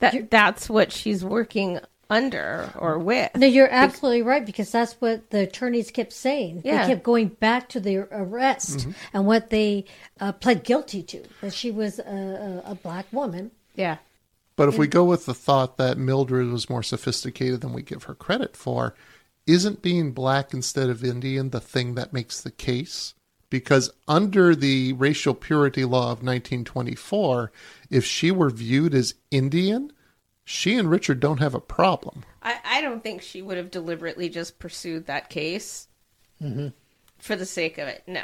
that that's what she's working under or with. No, you're absolutely right because that's what the attorneys kept saying. Yeah. They kept going back to the arrest and what they uh, pled guilty to that she was a, a, a black woman. Yeah. But if we go with the thought that Mildred was more sophisticated than we give her credit for, isn't being black instead of Indian the thing that makes the case? Because under the racial purity law of 1924, if she were viewed as Indian, she and Richard don't have a problem. I, I don't think she would have deliberately just pursued that case for the sake of it. No.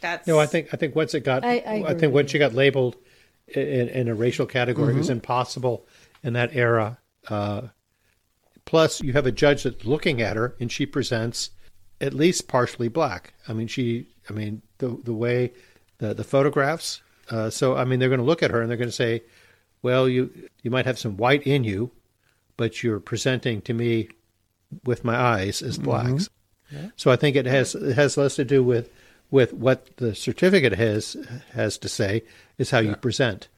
That's No, I think I think once it got, I- I I, think once you got labeled in, in a racial category, it was impossible in that era. Uh, plus, you have a judge that's looking at her, and she presents at least partially black. I mean, she, I mean, the the way the the photographs. Uh, so, I mean, they're going to look at her and they're going to say, "Well, you you might have some white in you, but you're presenting to me with my eyes as blacks." So I think it has it has less to do with with what the certificate has has to say is how you present.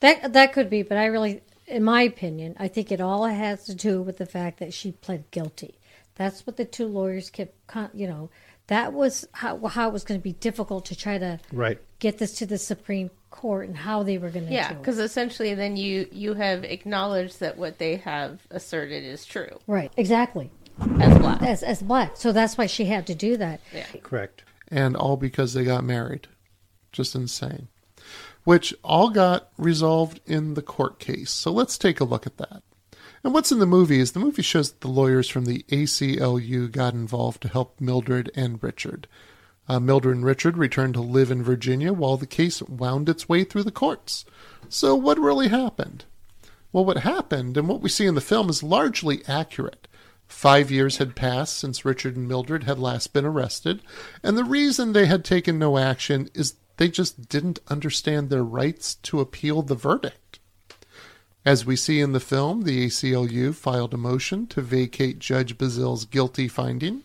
That that could be, but I really, in my opinion, I think it all has to do with the fact that she pled guilty. That's what the two lawyers kept, con- you know, that was how how it was going to be difficult to try to Right. get this to the Supreme Court and how they were going to Yeah, because essentially then you you have acknowledged that what they have asserted is true Right, exactly. as black. As as black, so that's why she had to do that. Yeah. Correct. and all because they got married. Just insane. Which all got resolved in the court case. So let's take a look at that. And what's in the movie is the movie shows that the lawyers from the ACLU got involved to help Mildred and Richard. Uh, Mildred and Richard returned to live in Virginia while the case wound its way through the courts. So, what really happened? Well, what happened and what we see in the film is largely accurate. Five years had passed since Richard and Mildred had last been arrested, and the reason they had taken no action is they just didn't understand their rights to appeal the verdict. As we see in the film, the ACLU filed a motion to vacate Judge Bazile's guilty finding.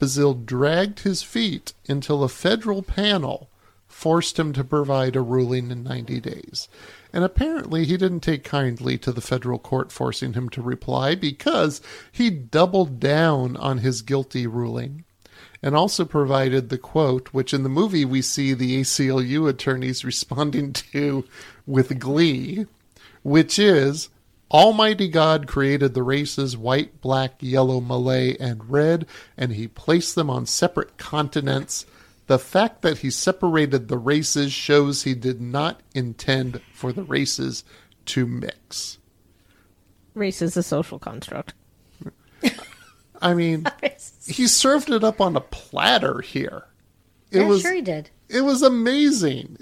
Bazil dragged his feet until a federal panel forced him to provide a ruling in 90 days. And apparently, he didn't take kindly to the federal court forcing him to reply because he doubled down on his guilty ruling and also provided the quote, which in the movie we see the ACLU attorneys responding to with glee, which is Almighty God created the races white, black, yellow, Malay, and red, and he placed them on separate continents. The fact that he separated the races shows he did not intend for the races to mix. Race is a social construct. I mean, he served it up on a platter here. It yeah, was sure he did. It was amazing.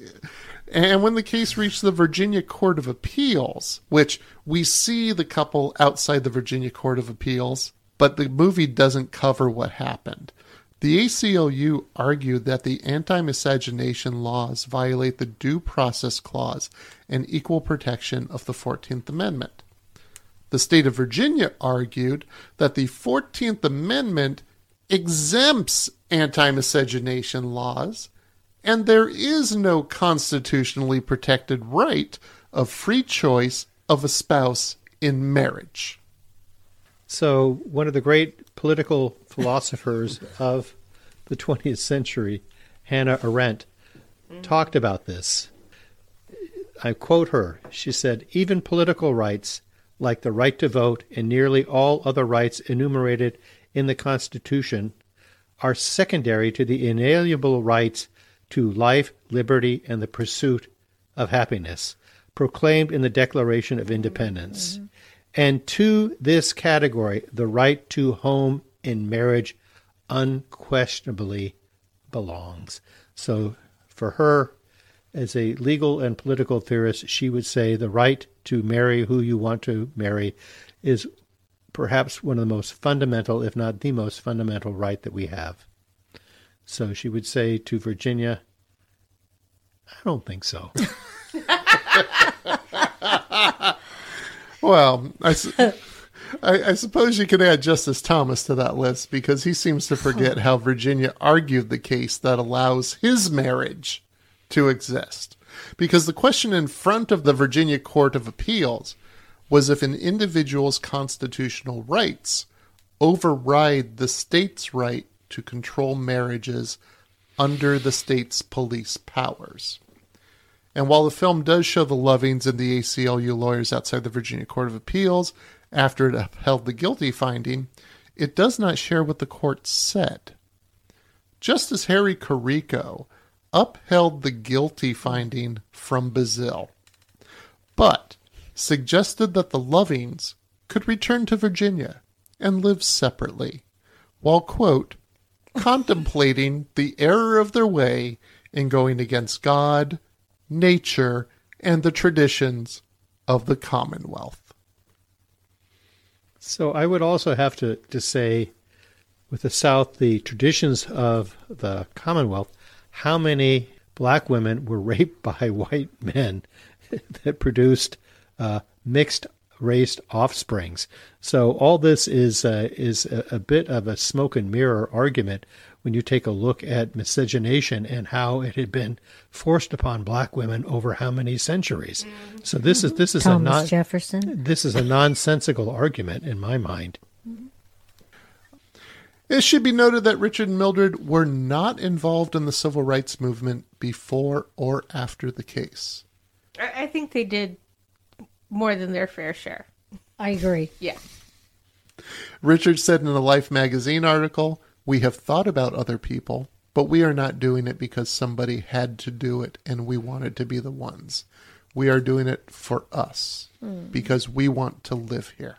And when the case reached the Virginia Court of Appeals, which we see the couple outside the Virginia Court of Appeals, but the movie doesn't cover what happened. The ACLU argued that the anti miscegenation laws violate the Due Process Clause and equal protection of the 14th Amendment. The state of Virginia argued that the 14th Amendment exempts anti miscegenation laws, and there is no constitutionally protected right of free choice of a spouse in marriage. So, one of the great political philosophers of the 20th century, Hannah Arendt, talked about this. I quote her. She said, Even political rights, like the right to vote and nearly all other rights enumerated in the Constitution, are secondary to the inalienable rights to life, liberty, and the pursuit of happiness, proclaimed in the Declaration of Independence. Mm-hmm. And to this category, the right to home in marriage unquestionably belongs. So for her, as a legal and political theorist, she would say the right to marry who you want to marry is perhaps one of the most fundamental, if not the most fundamental right that we have. So she would say to Virginia, I don't think so. Well, I I suppose you could add Justice Thomas to that list because he seems to forget how Virginia argued the case that allows his marriage to exist. Because the question in front of the Virginia Court of Appeals was if an individual's constitutional rights override the state's right to control marriages under the state's police powers. And while the film does show the Lovings and the ACLU lawyers outside the Virginia Court of Appeals after it upheld the guilty finding, it does not share what the court said. Justice Harry Carrico upheld the guilty finding from Bazile, but suggested that the Lovings could return to Virginia and live separately, while, quote, contemplating the error of their way in going against God, nature, and the traditions of the Commonwealth. So I would also have to, to say, with the South, the traditions of the Commonwealth, how many black women were raped by white men that produced uh, mixed race offsprings. So all this is uh, is a, a bit of a smoke and mirror argument when you take a look at miscegenation and how it had been forced upon black women over how many centuries. So this is this is a Thomas non Jefferson. this is a nonsensical argument in my mind. It should be noted that Richard and Mildred were not involved in the civil rights movement before or after the case. I I think they did more than their fair share. I agree. Yeah. Richard said in a Life magazine article, We have thought about other people, but we are not doing it because somebody had to do it and we wanted to be the ones. We are doing it for us hmm. because we want to live here.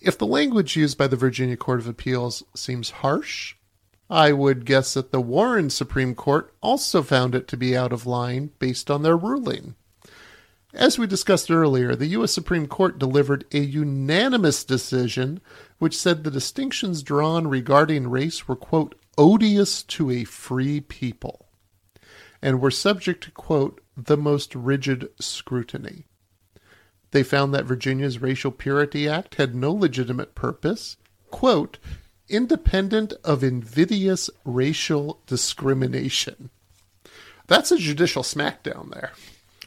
If the language used by the Virginia Court of Appeals seems harsh, I would guess that the Warren Supreme Court also found it to be out of line based on their ruling. As we discussed earlier, the U.S. Supreme Court delivered a unanimous decision which said the distinctions drawn regarding race were, quote, odious to a free people and were subject to, quote, the most rigid scrutiny. They found that Virginia's Racial Purity Act had no legitimate purpose, quote, independent of invidious racial discrimination. That's a judicial smackdown there.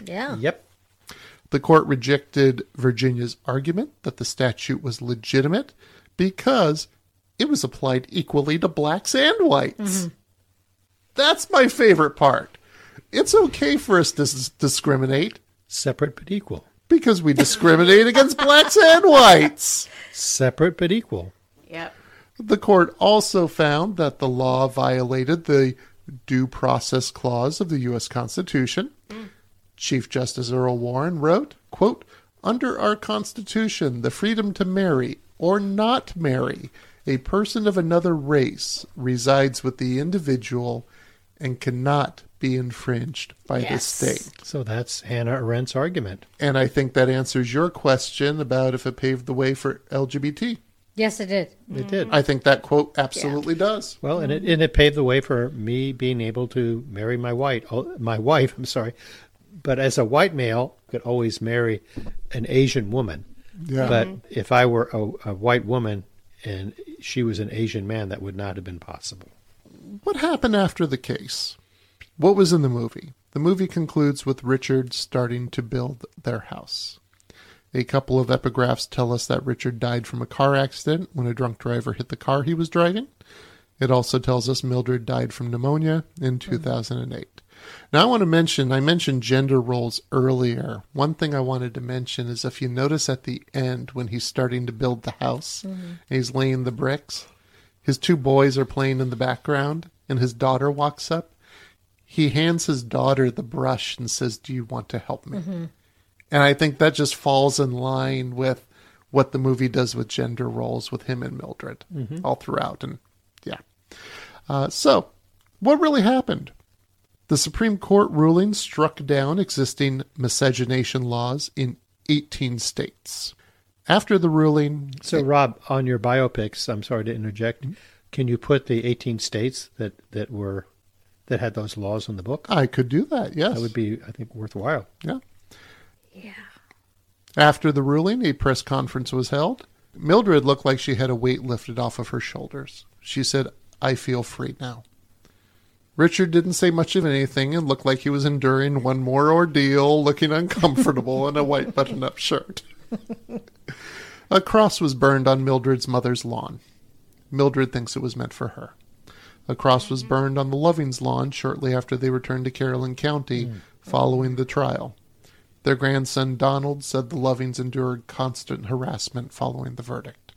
Yeah. Yep. The court rejected Virginia's argument that the statute was legitimate because it was applied equally to blacks and whites. Mm-hmm. That's my favorite part. It's okay for us to s- discriminate Separate but equal. because we discriminate against blacks and whites. Separate but equal. Yep. The court also found that the law violated the Due Process Clause of the U.S. Constitution. Mm. Chief Justice Earl Warren wrote, quote, Under our Constitution, the freedom to marry or not marry a person of another race resides with the individual and cannot be infringed by Yes. the state. So that's Hannah Arendt's argument. And I think that answers your question about if it paved the way for LGBT. Yes, it did. It did. I think that quote absolutely does. Well, and it and it paved the way for me being able to marry my white oh, my wife. I'm sorry, but as a white male, I could always marry an Asian woman. Yeah. But mm-hmm. if I were a, a white woman and she was an Asian man, that would not have been possible. What happened after the case? What was in the movie? The movie concludes with Richard starting to build their house. A couple of epigraphs tell us that Richard died from a car accident when a drunk driver hit the car he was driving. It also tells us Mildred died from pneumonia in mm-hmm. 2008. Now, I want to mention, I mentioned gender roles earlier. One thing I wanted to mention is if you notice at the end when he's starting to build the house and he's laying the bricks, his two boys are playing in the background and his daughter walks up. He hands his daughter the brush and says, Do you want to help me? Mm-hmm. And I think that just falls in line with what the movie does with gender roles with him and Mildred mm-hmm. all throughout. And yeah. Uh, so, what really happened? The Supreme Court ruling struck down existing miscegenation laws in 18 states. After the ruling, So, Rob, on your biopics, I'm sorry to interject. Mm-hmm. Can you put the 18 states that, that were that had those laws in the book? I could do that, yes. That would be, I think, worthwhile. yeah. Yeah. After the ruling, a press conference was held. Mildred looked like she had a weight lifted off of her shoulders. She said, I feel free now. Richard didn't say much of anything and looked like he was enduring one more ordeal, looking uncomfortable in a white button up shirt. a cross was burned on Mildred's mother's lawn. Mildred thinks it was meant for her. A cross was burned on the Lovings' lawn shortly after they returned to Caroline County following the trial. Their grandson Donald said the Lovings endured constant harassment following the verdict.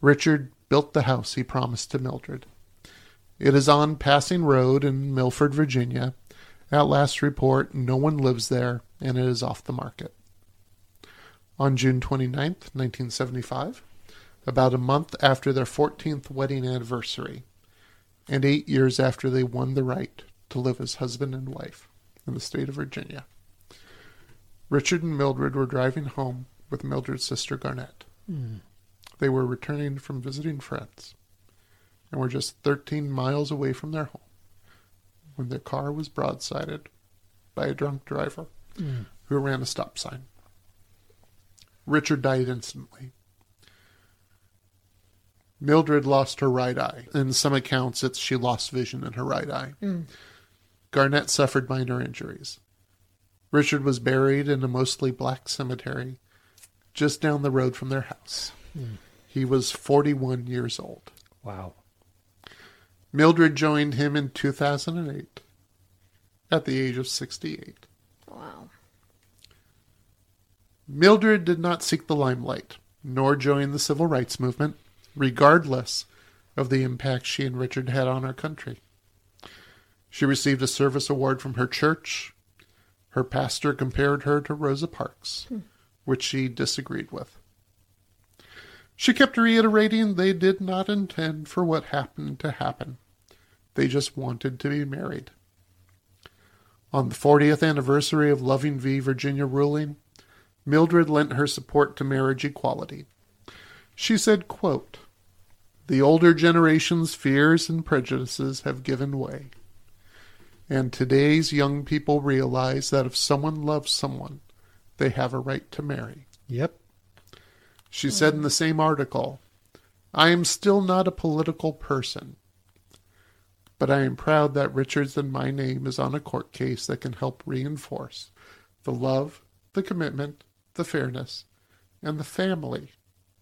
Richard built the house he promised to Mildred. It is on Passing Road in Milford, Virginia. At last report, no one lives there, and it is off the market. On June 29th, 1975, about a month after their 14th wedding anniversary, and eight years after they won the right to live as husband and wife in the state of Virginia, Richard and Mildred were driving home with Mildred's sister Garnett. Hmm. They were returning from visiting friends and were just 13 miles away from their home when their car was broadsided by a drunk driver hmm. who ran a stop sign. Richard died instantly. Mildred lost her right eye. In some accounts, it's she lost vision in her right eye. Hmm. Garnett suffered minor injuries. Richard was buried in a mostly black cemetery just down the road from their house. Hmm. He was 41 years old. Wow. Mildred joined him in 2008 at the age of 68. Wow. Mildred did not seek the limelight, nor join the civil rights movement, regardless of the impact she and Richard had on our country. She received a service award from her church. Her pastor compared her to Rosa Parks, hmm. which she disagreed with. She kept reiterating they did not intend for what happened to happen. They just wanted to be married. On the 40th anniversary of Loving v. Virginia ruling, Mildred lent her support to marriage equality. She said, quote, The older generation's fears and prejudices have given way. And today's young people realize that if someone loves someone, they have a right to marry. Yep. She said in the same article, I am still not a political person, but I am proud that Richards and my name is on a court case that can help reinforce the love, the commitment, the fairness, and the family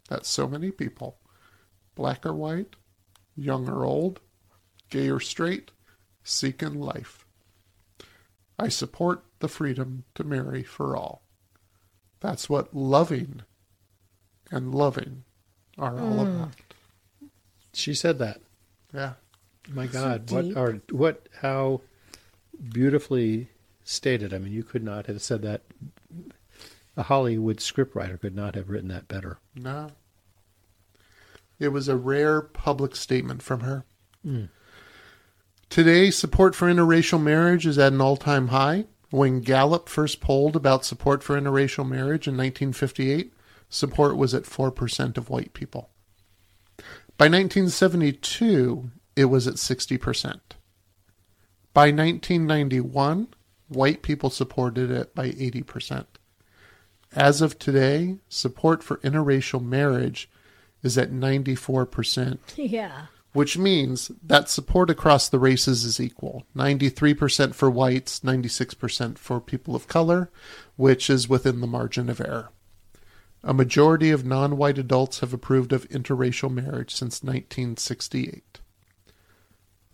that so many people, black or white, young or old, gay or straight, seek in life. I support the freedom to marry for all. That's what loving and loving are all hmm. about. She said that. Yeah. My God, deep. what are what how beautifully stated. I mean, you could not have said that. A Hollywood scriptwriter could not have written that better. No. It was a rare public statement from her. Hmm. Today, support for interracial marriage is at an all time high. When Gallup first polled about support for interracial marriage in 1958, support was at 4% of white people. By 1972, it was at 60%. By 1991, white people supported it by 80%. As of today, support for interracial marriage is at 94%, Yeah. which means that support across the races is equal 93% for whites, 96% for people of color, which is within the margin of error. A majority of non white adults have approved of interracial marriage since 1968.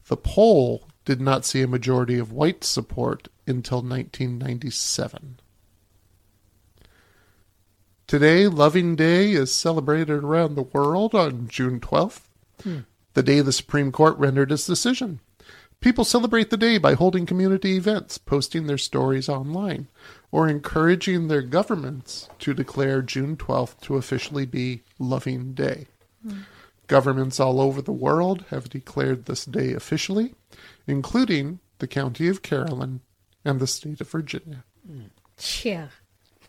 The poll did not see a majority of white support until 1997. Today, Loving Day is celebrated around the world on June 12th, hmm. the day the Supreme Court rendered its decision. People celebrate the day by holding community events, posting their stories online, or encouraging their governments to declare June 12th to officially be Loving Day. Hmm. Governments all over the world have declared this day officially, including the County of Caroline and the state of Virginia. Yeah.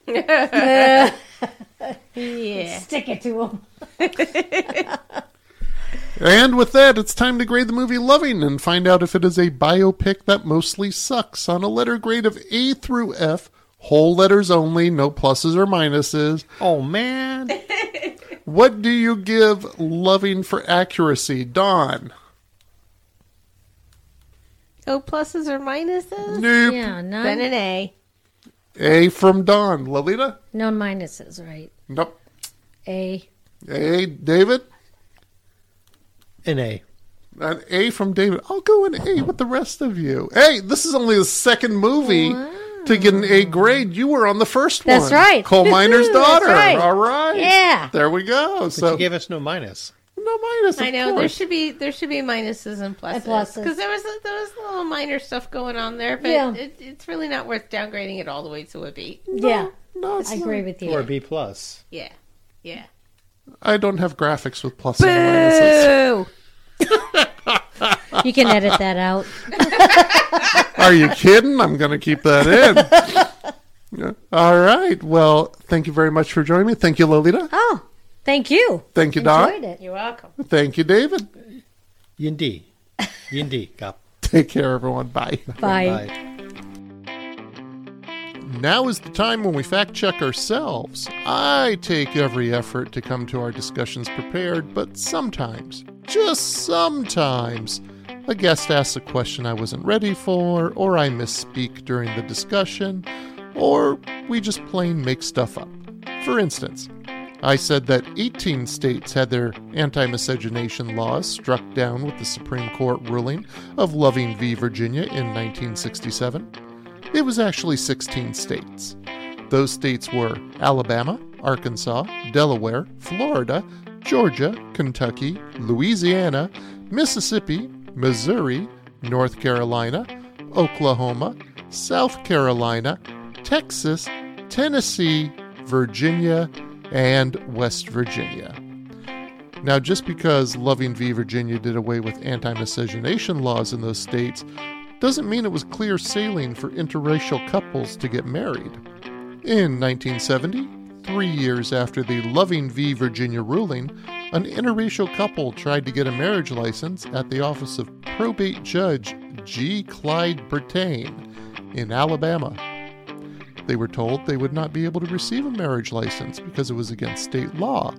Yeah. Stick it to them. And with that, it's time to grade the movie Loving and find out if it is a biopic that mostly sucks on a letter grade of A through F, whole letters only, no pluses or minuses. Oh man. What do you give Loving for accuracy, Don? Oh, pluses or minuses? Nope. Yeah, Then none, an A. A from Don. Lolita? no minuses, right? Nope. A. A, David? An A. An A from David. I'll go an A with the rest of you. Hey, this is only the second movie to get an A grade. You were on the first one. That's right. Coal miner's That's daughter. right. All right. Yeah. There we go. But so you gave us no minus. no minus. I of know there should be there should be minuses and pluses because there was a, there was a little minor stuff going on there, but Yeah. it, it's really not worth downgrading it all the way to a B. Yeah. No, it's I not. agree with you. Or a B plus. Yeah, yeah. I don't have graphics with pluses and minuses. Boo! You can edit that out. Are you kidding? I'm going to keep that in. All right. Well, thank you very much for joining me. Thank you, Lolita. Oh, thank you. Thank you, Don. Enjoyed it. You're welcome. Thank you, David. Yindi. Yindi. Take care, everyone. Bye. Bye. Bye. Now is the time when we fact check ourselves. I take every effort to come to our discussions prepared, but sometimes, just sometimes, a guest asks a question I wasn't ready for, or I misspeak during the discussion, or we just plain make stuff up. For instance, I said that 18 states had their anti miscegenation laws struck down with the Supreme Court ruling of Loving v. Virginia in 1967. It was actually 16 states. Those states were Alabama, Arkansas, Delaware, Florida, Georgia, Kentucky, Louisiana, Mississippi, Missouri, North Carolina, Oklahoma, South Carolina, Texas, Tennessee, Virginia, and West Virginia. Now, just because Loving v. Virginia did away with anti miscegenation laws in those states doesn't mean it was clear sailing for interracial couples to get married. In 1970, three years after the Loving v. Virginia ruling, an interracial couple tried to get a marriage license at the office of probate judge G. Clyde Brittain in Alabama. They were told they would not be able to receive a marriage license because it was against state law.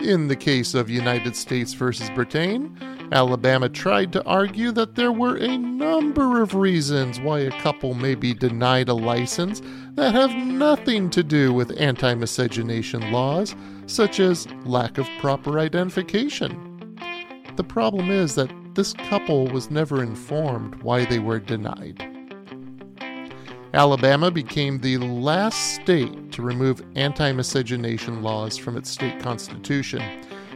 In the case of United States versus Britain, Alabama tried to argue that there were a number of reasons why a couple may be denied a license that have nothing to do with anti miscegenation laws, such as lack of proper identification. The problem is that this couple was never informed why they were denied. Alabama became the last state to remove anti miscegenation laws from its state constitution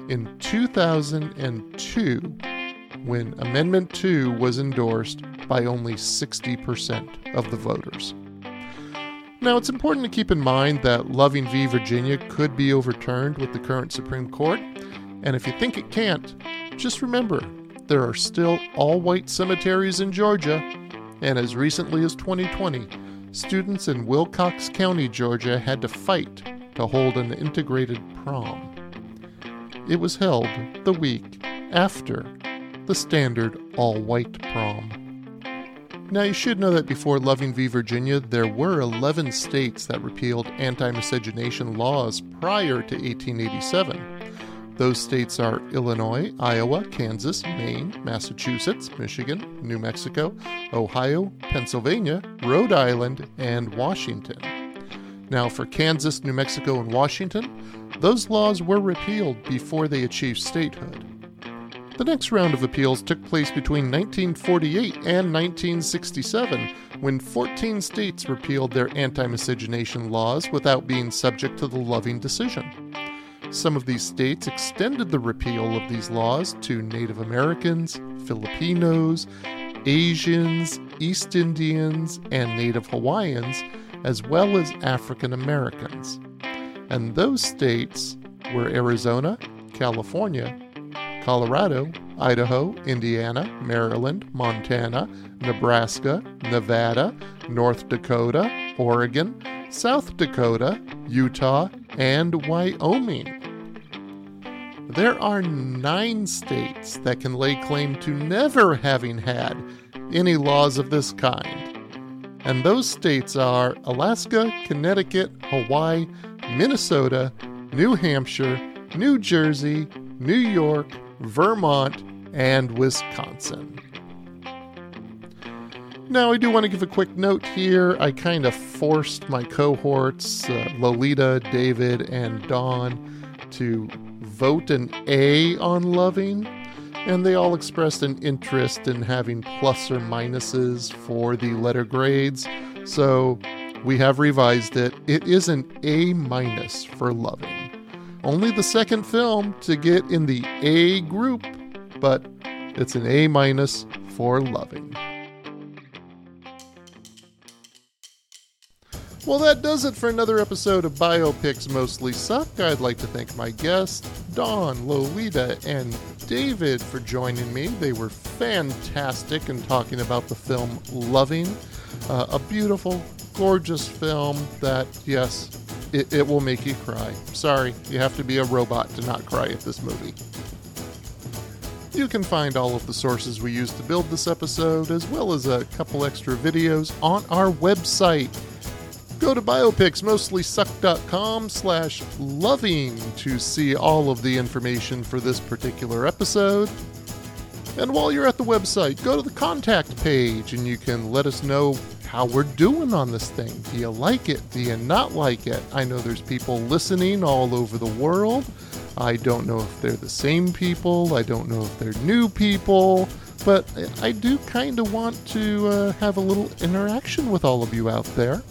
in 2002 when Amendment 2 was endorsed by only 60% of the voters. Now, it's important to keep in mind that Loving v. Virginia could be overturned with the current Supreme Court, and if you think it can't, just remember there are still all white cemeteries in Georgia, and as recently as 2020, students in Wilcox County, Georgia had to fight to hold an integrated prom. It was held the week after the standard all white prom. Now, you should know that before Loving v. Virginia, there were 11 states that repealed anti miscegenation laws prior to 1887. Those states are Illinois, Iowa, Kansas, Maine, Massachusetts, Michigan, New Mexico, Ohio, Pennsylvania, Rhode Island, and Washington. Now, for Kansas, New Mexico, and Washington, those laws were repealed before they achieved statehood. The next round of appeals took place between 1948 and 1967, when 14 states repealed their anti miscegenation laws without being subject to the Loving decision. Some of these states extended the repeal of these laws to Native Americans, Filipinos, Asians, East Indians, and Native Hawaiians, as well as African Americans. And those states were Arizona, California, Colorado, Idaho, Indiana, Maryland, Montana, Nebraska, Nevada, North Dakota, Oregon, South Dakota, Utah, and Wyoming. There are nine states that can lay claim to never having had any laws of this kind. And those states are Alaska, Connecticut, Hawaii, Minnesota, New Hampshire, New Jersey, New York, Vermont, and Wisconsin. Now, I do want to give a quick note here. I kind of forced my cohorts, uh, Lolita, David, and Dawn, to vote an A on loving, and they all expressed an interest in having plus or minuses for the letter grades. So we have revised it. It is an A minus for loving. Only the second film to get in the A group, but it's an A minus for loving. Well, that does it for another episode of Biopics Mostly Suck. I'd like to thank my guests, Dawn, Lolita, and David, for joining me. They were fantastic in talking about the film Loving, uh, a beautiful, gorgeous film that, yes, it, it will make you cry. Sorry, you have to be a robot to not cry at this movie. You can find all of the sources we used to build this episode, as well as a couple extra videos, on our website. Go to biopicsmostlysuck.com slash loving to see all of the information for this particular episode. And while you're at the website, go to the contact page and you can let us know how we're doing on this thing. Do you like it? Do you not like it? I know there's people listening all over the world. I don't know if they're the same people. I don't know if they're new people. But I do kind of want to uh, have a little interaction with all of you out there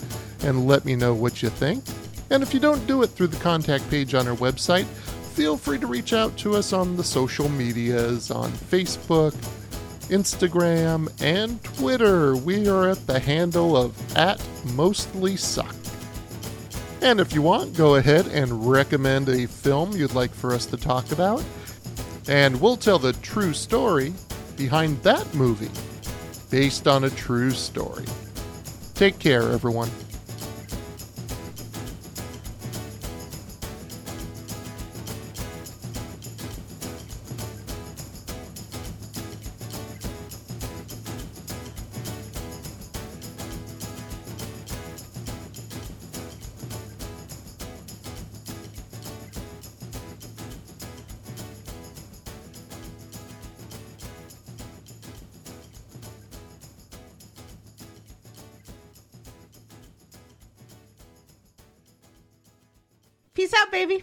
and let me know what you think. And if you don't do it through the contact page on our website, feel free to reach out to us on the social medias on Facebook, Instagram, and Twitter. We are at the handle of at mostly suck. And if you want, go ahead and recommend a film you'd like for us to talk about, and we'll tell the true story behind that movie based on a true story. Take care, everyone. Baby.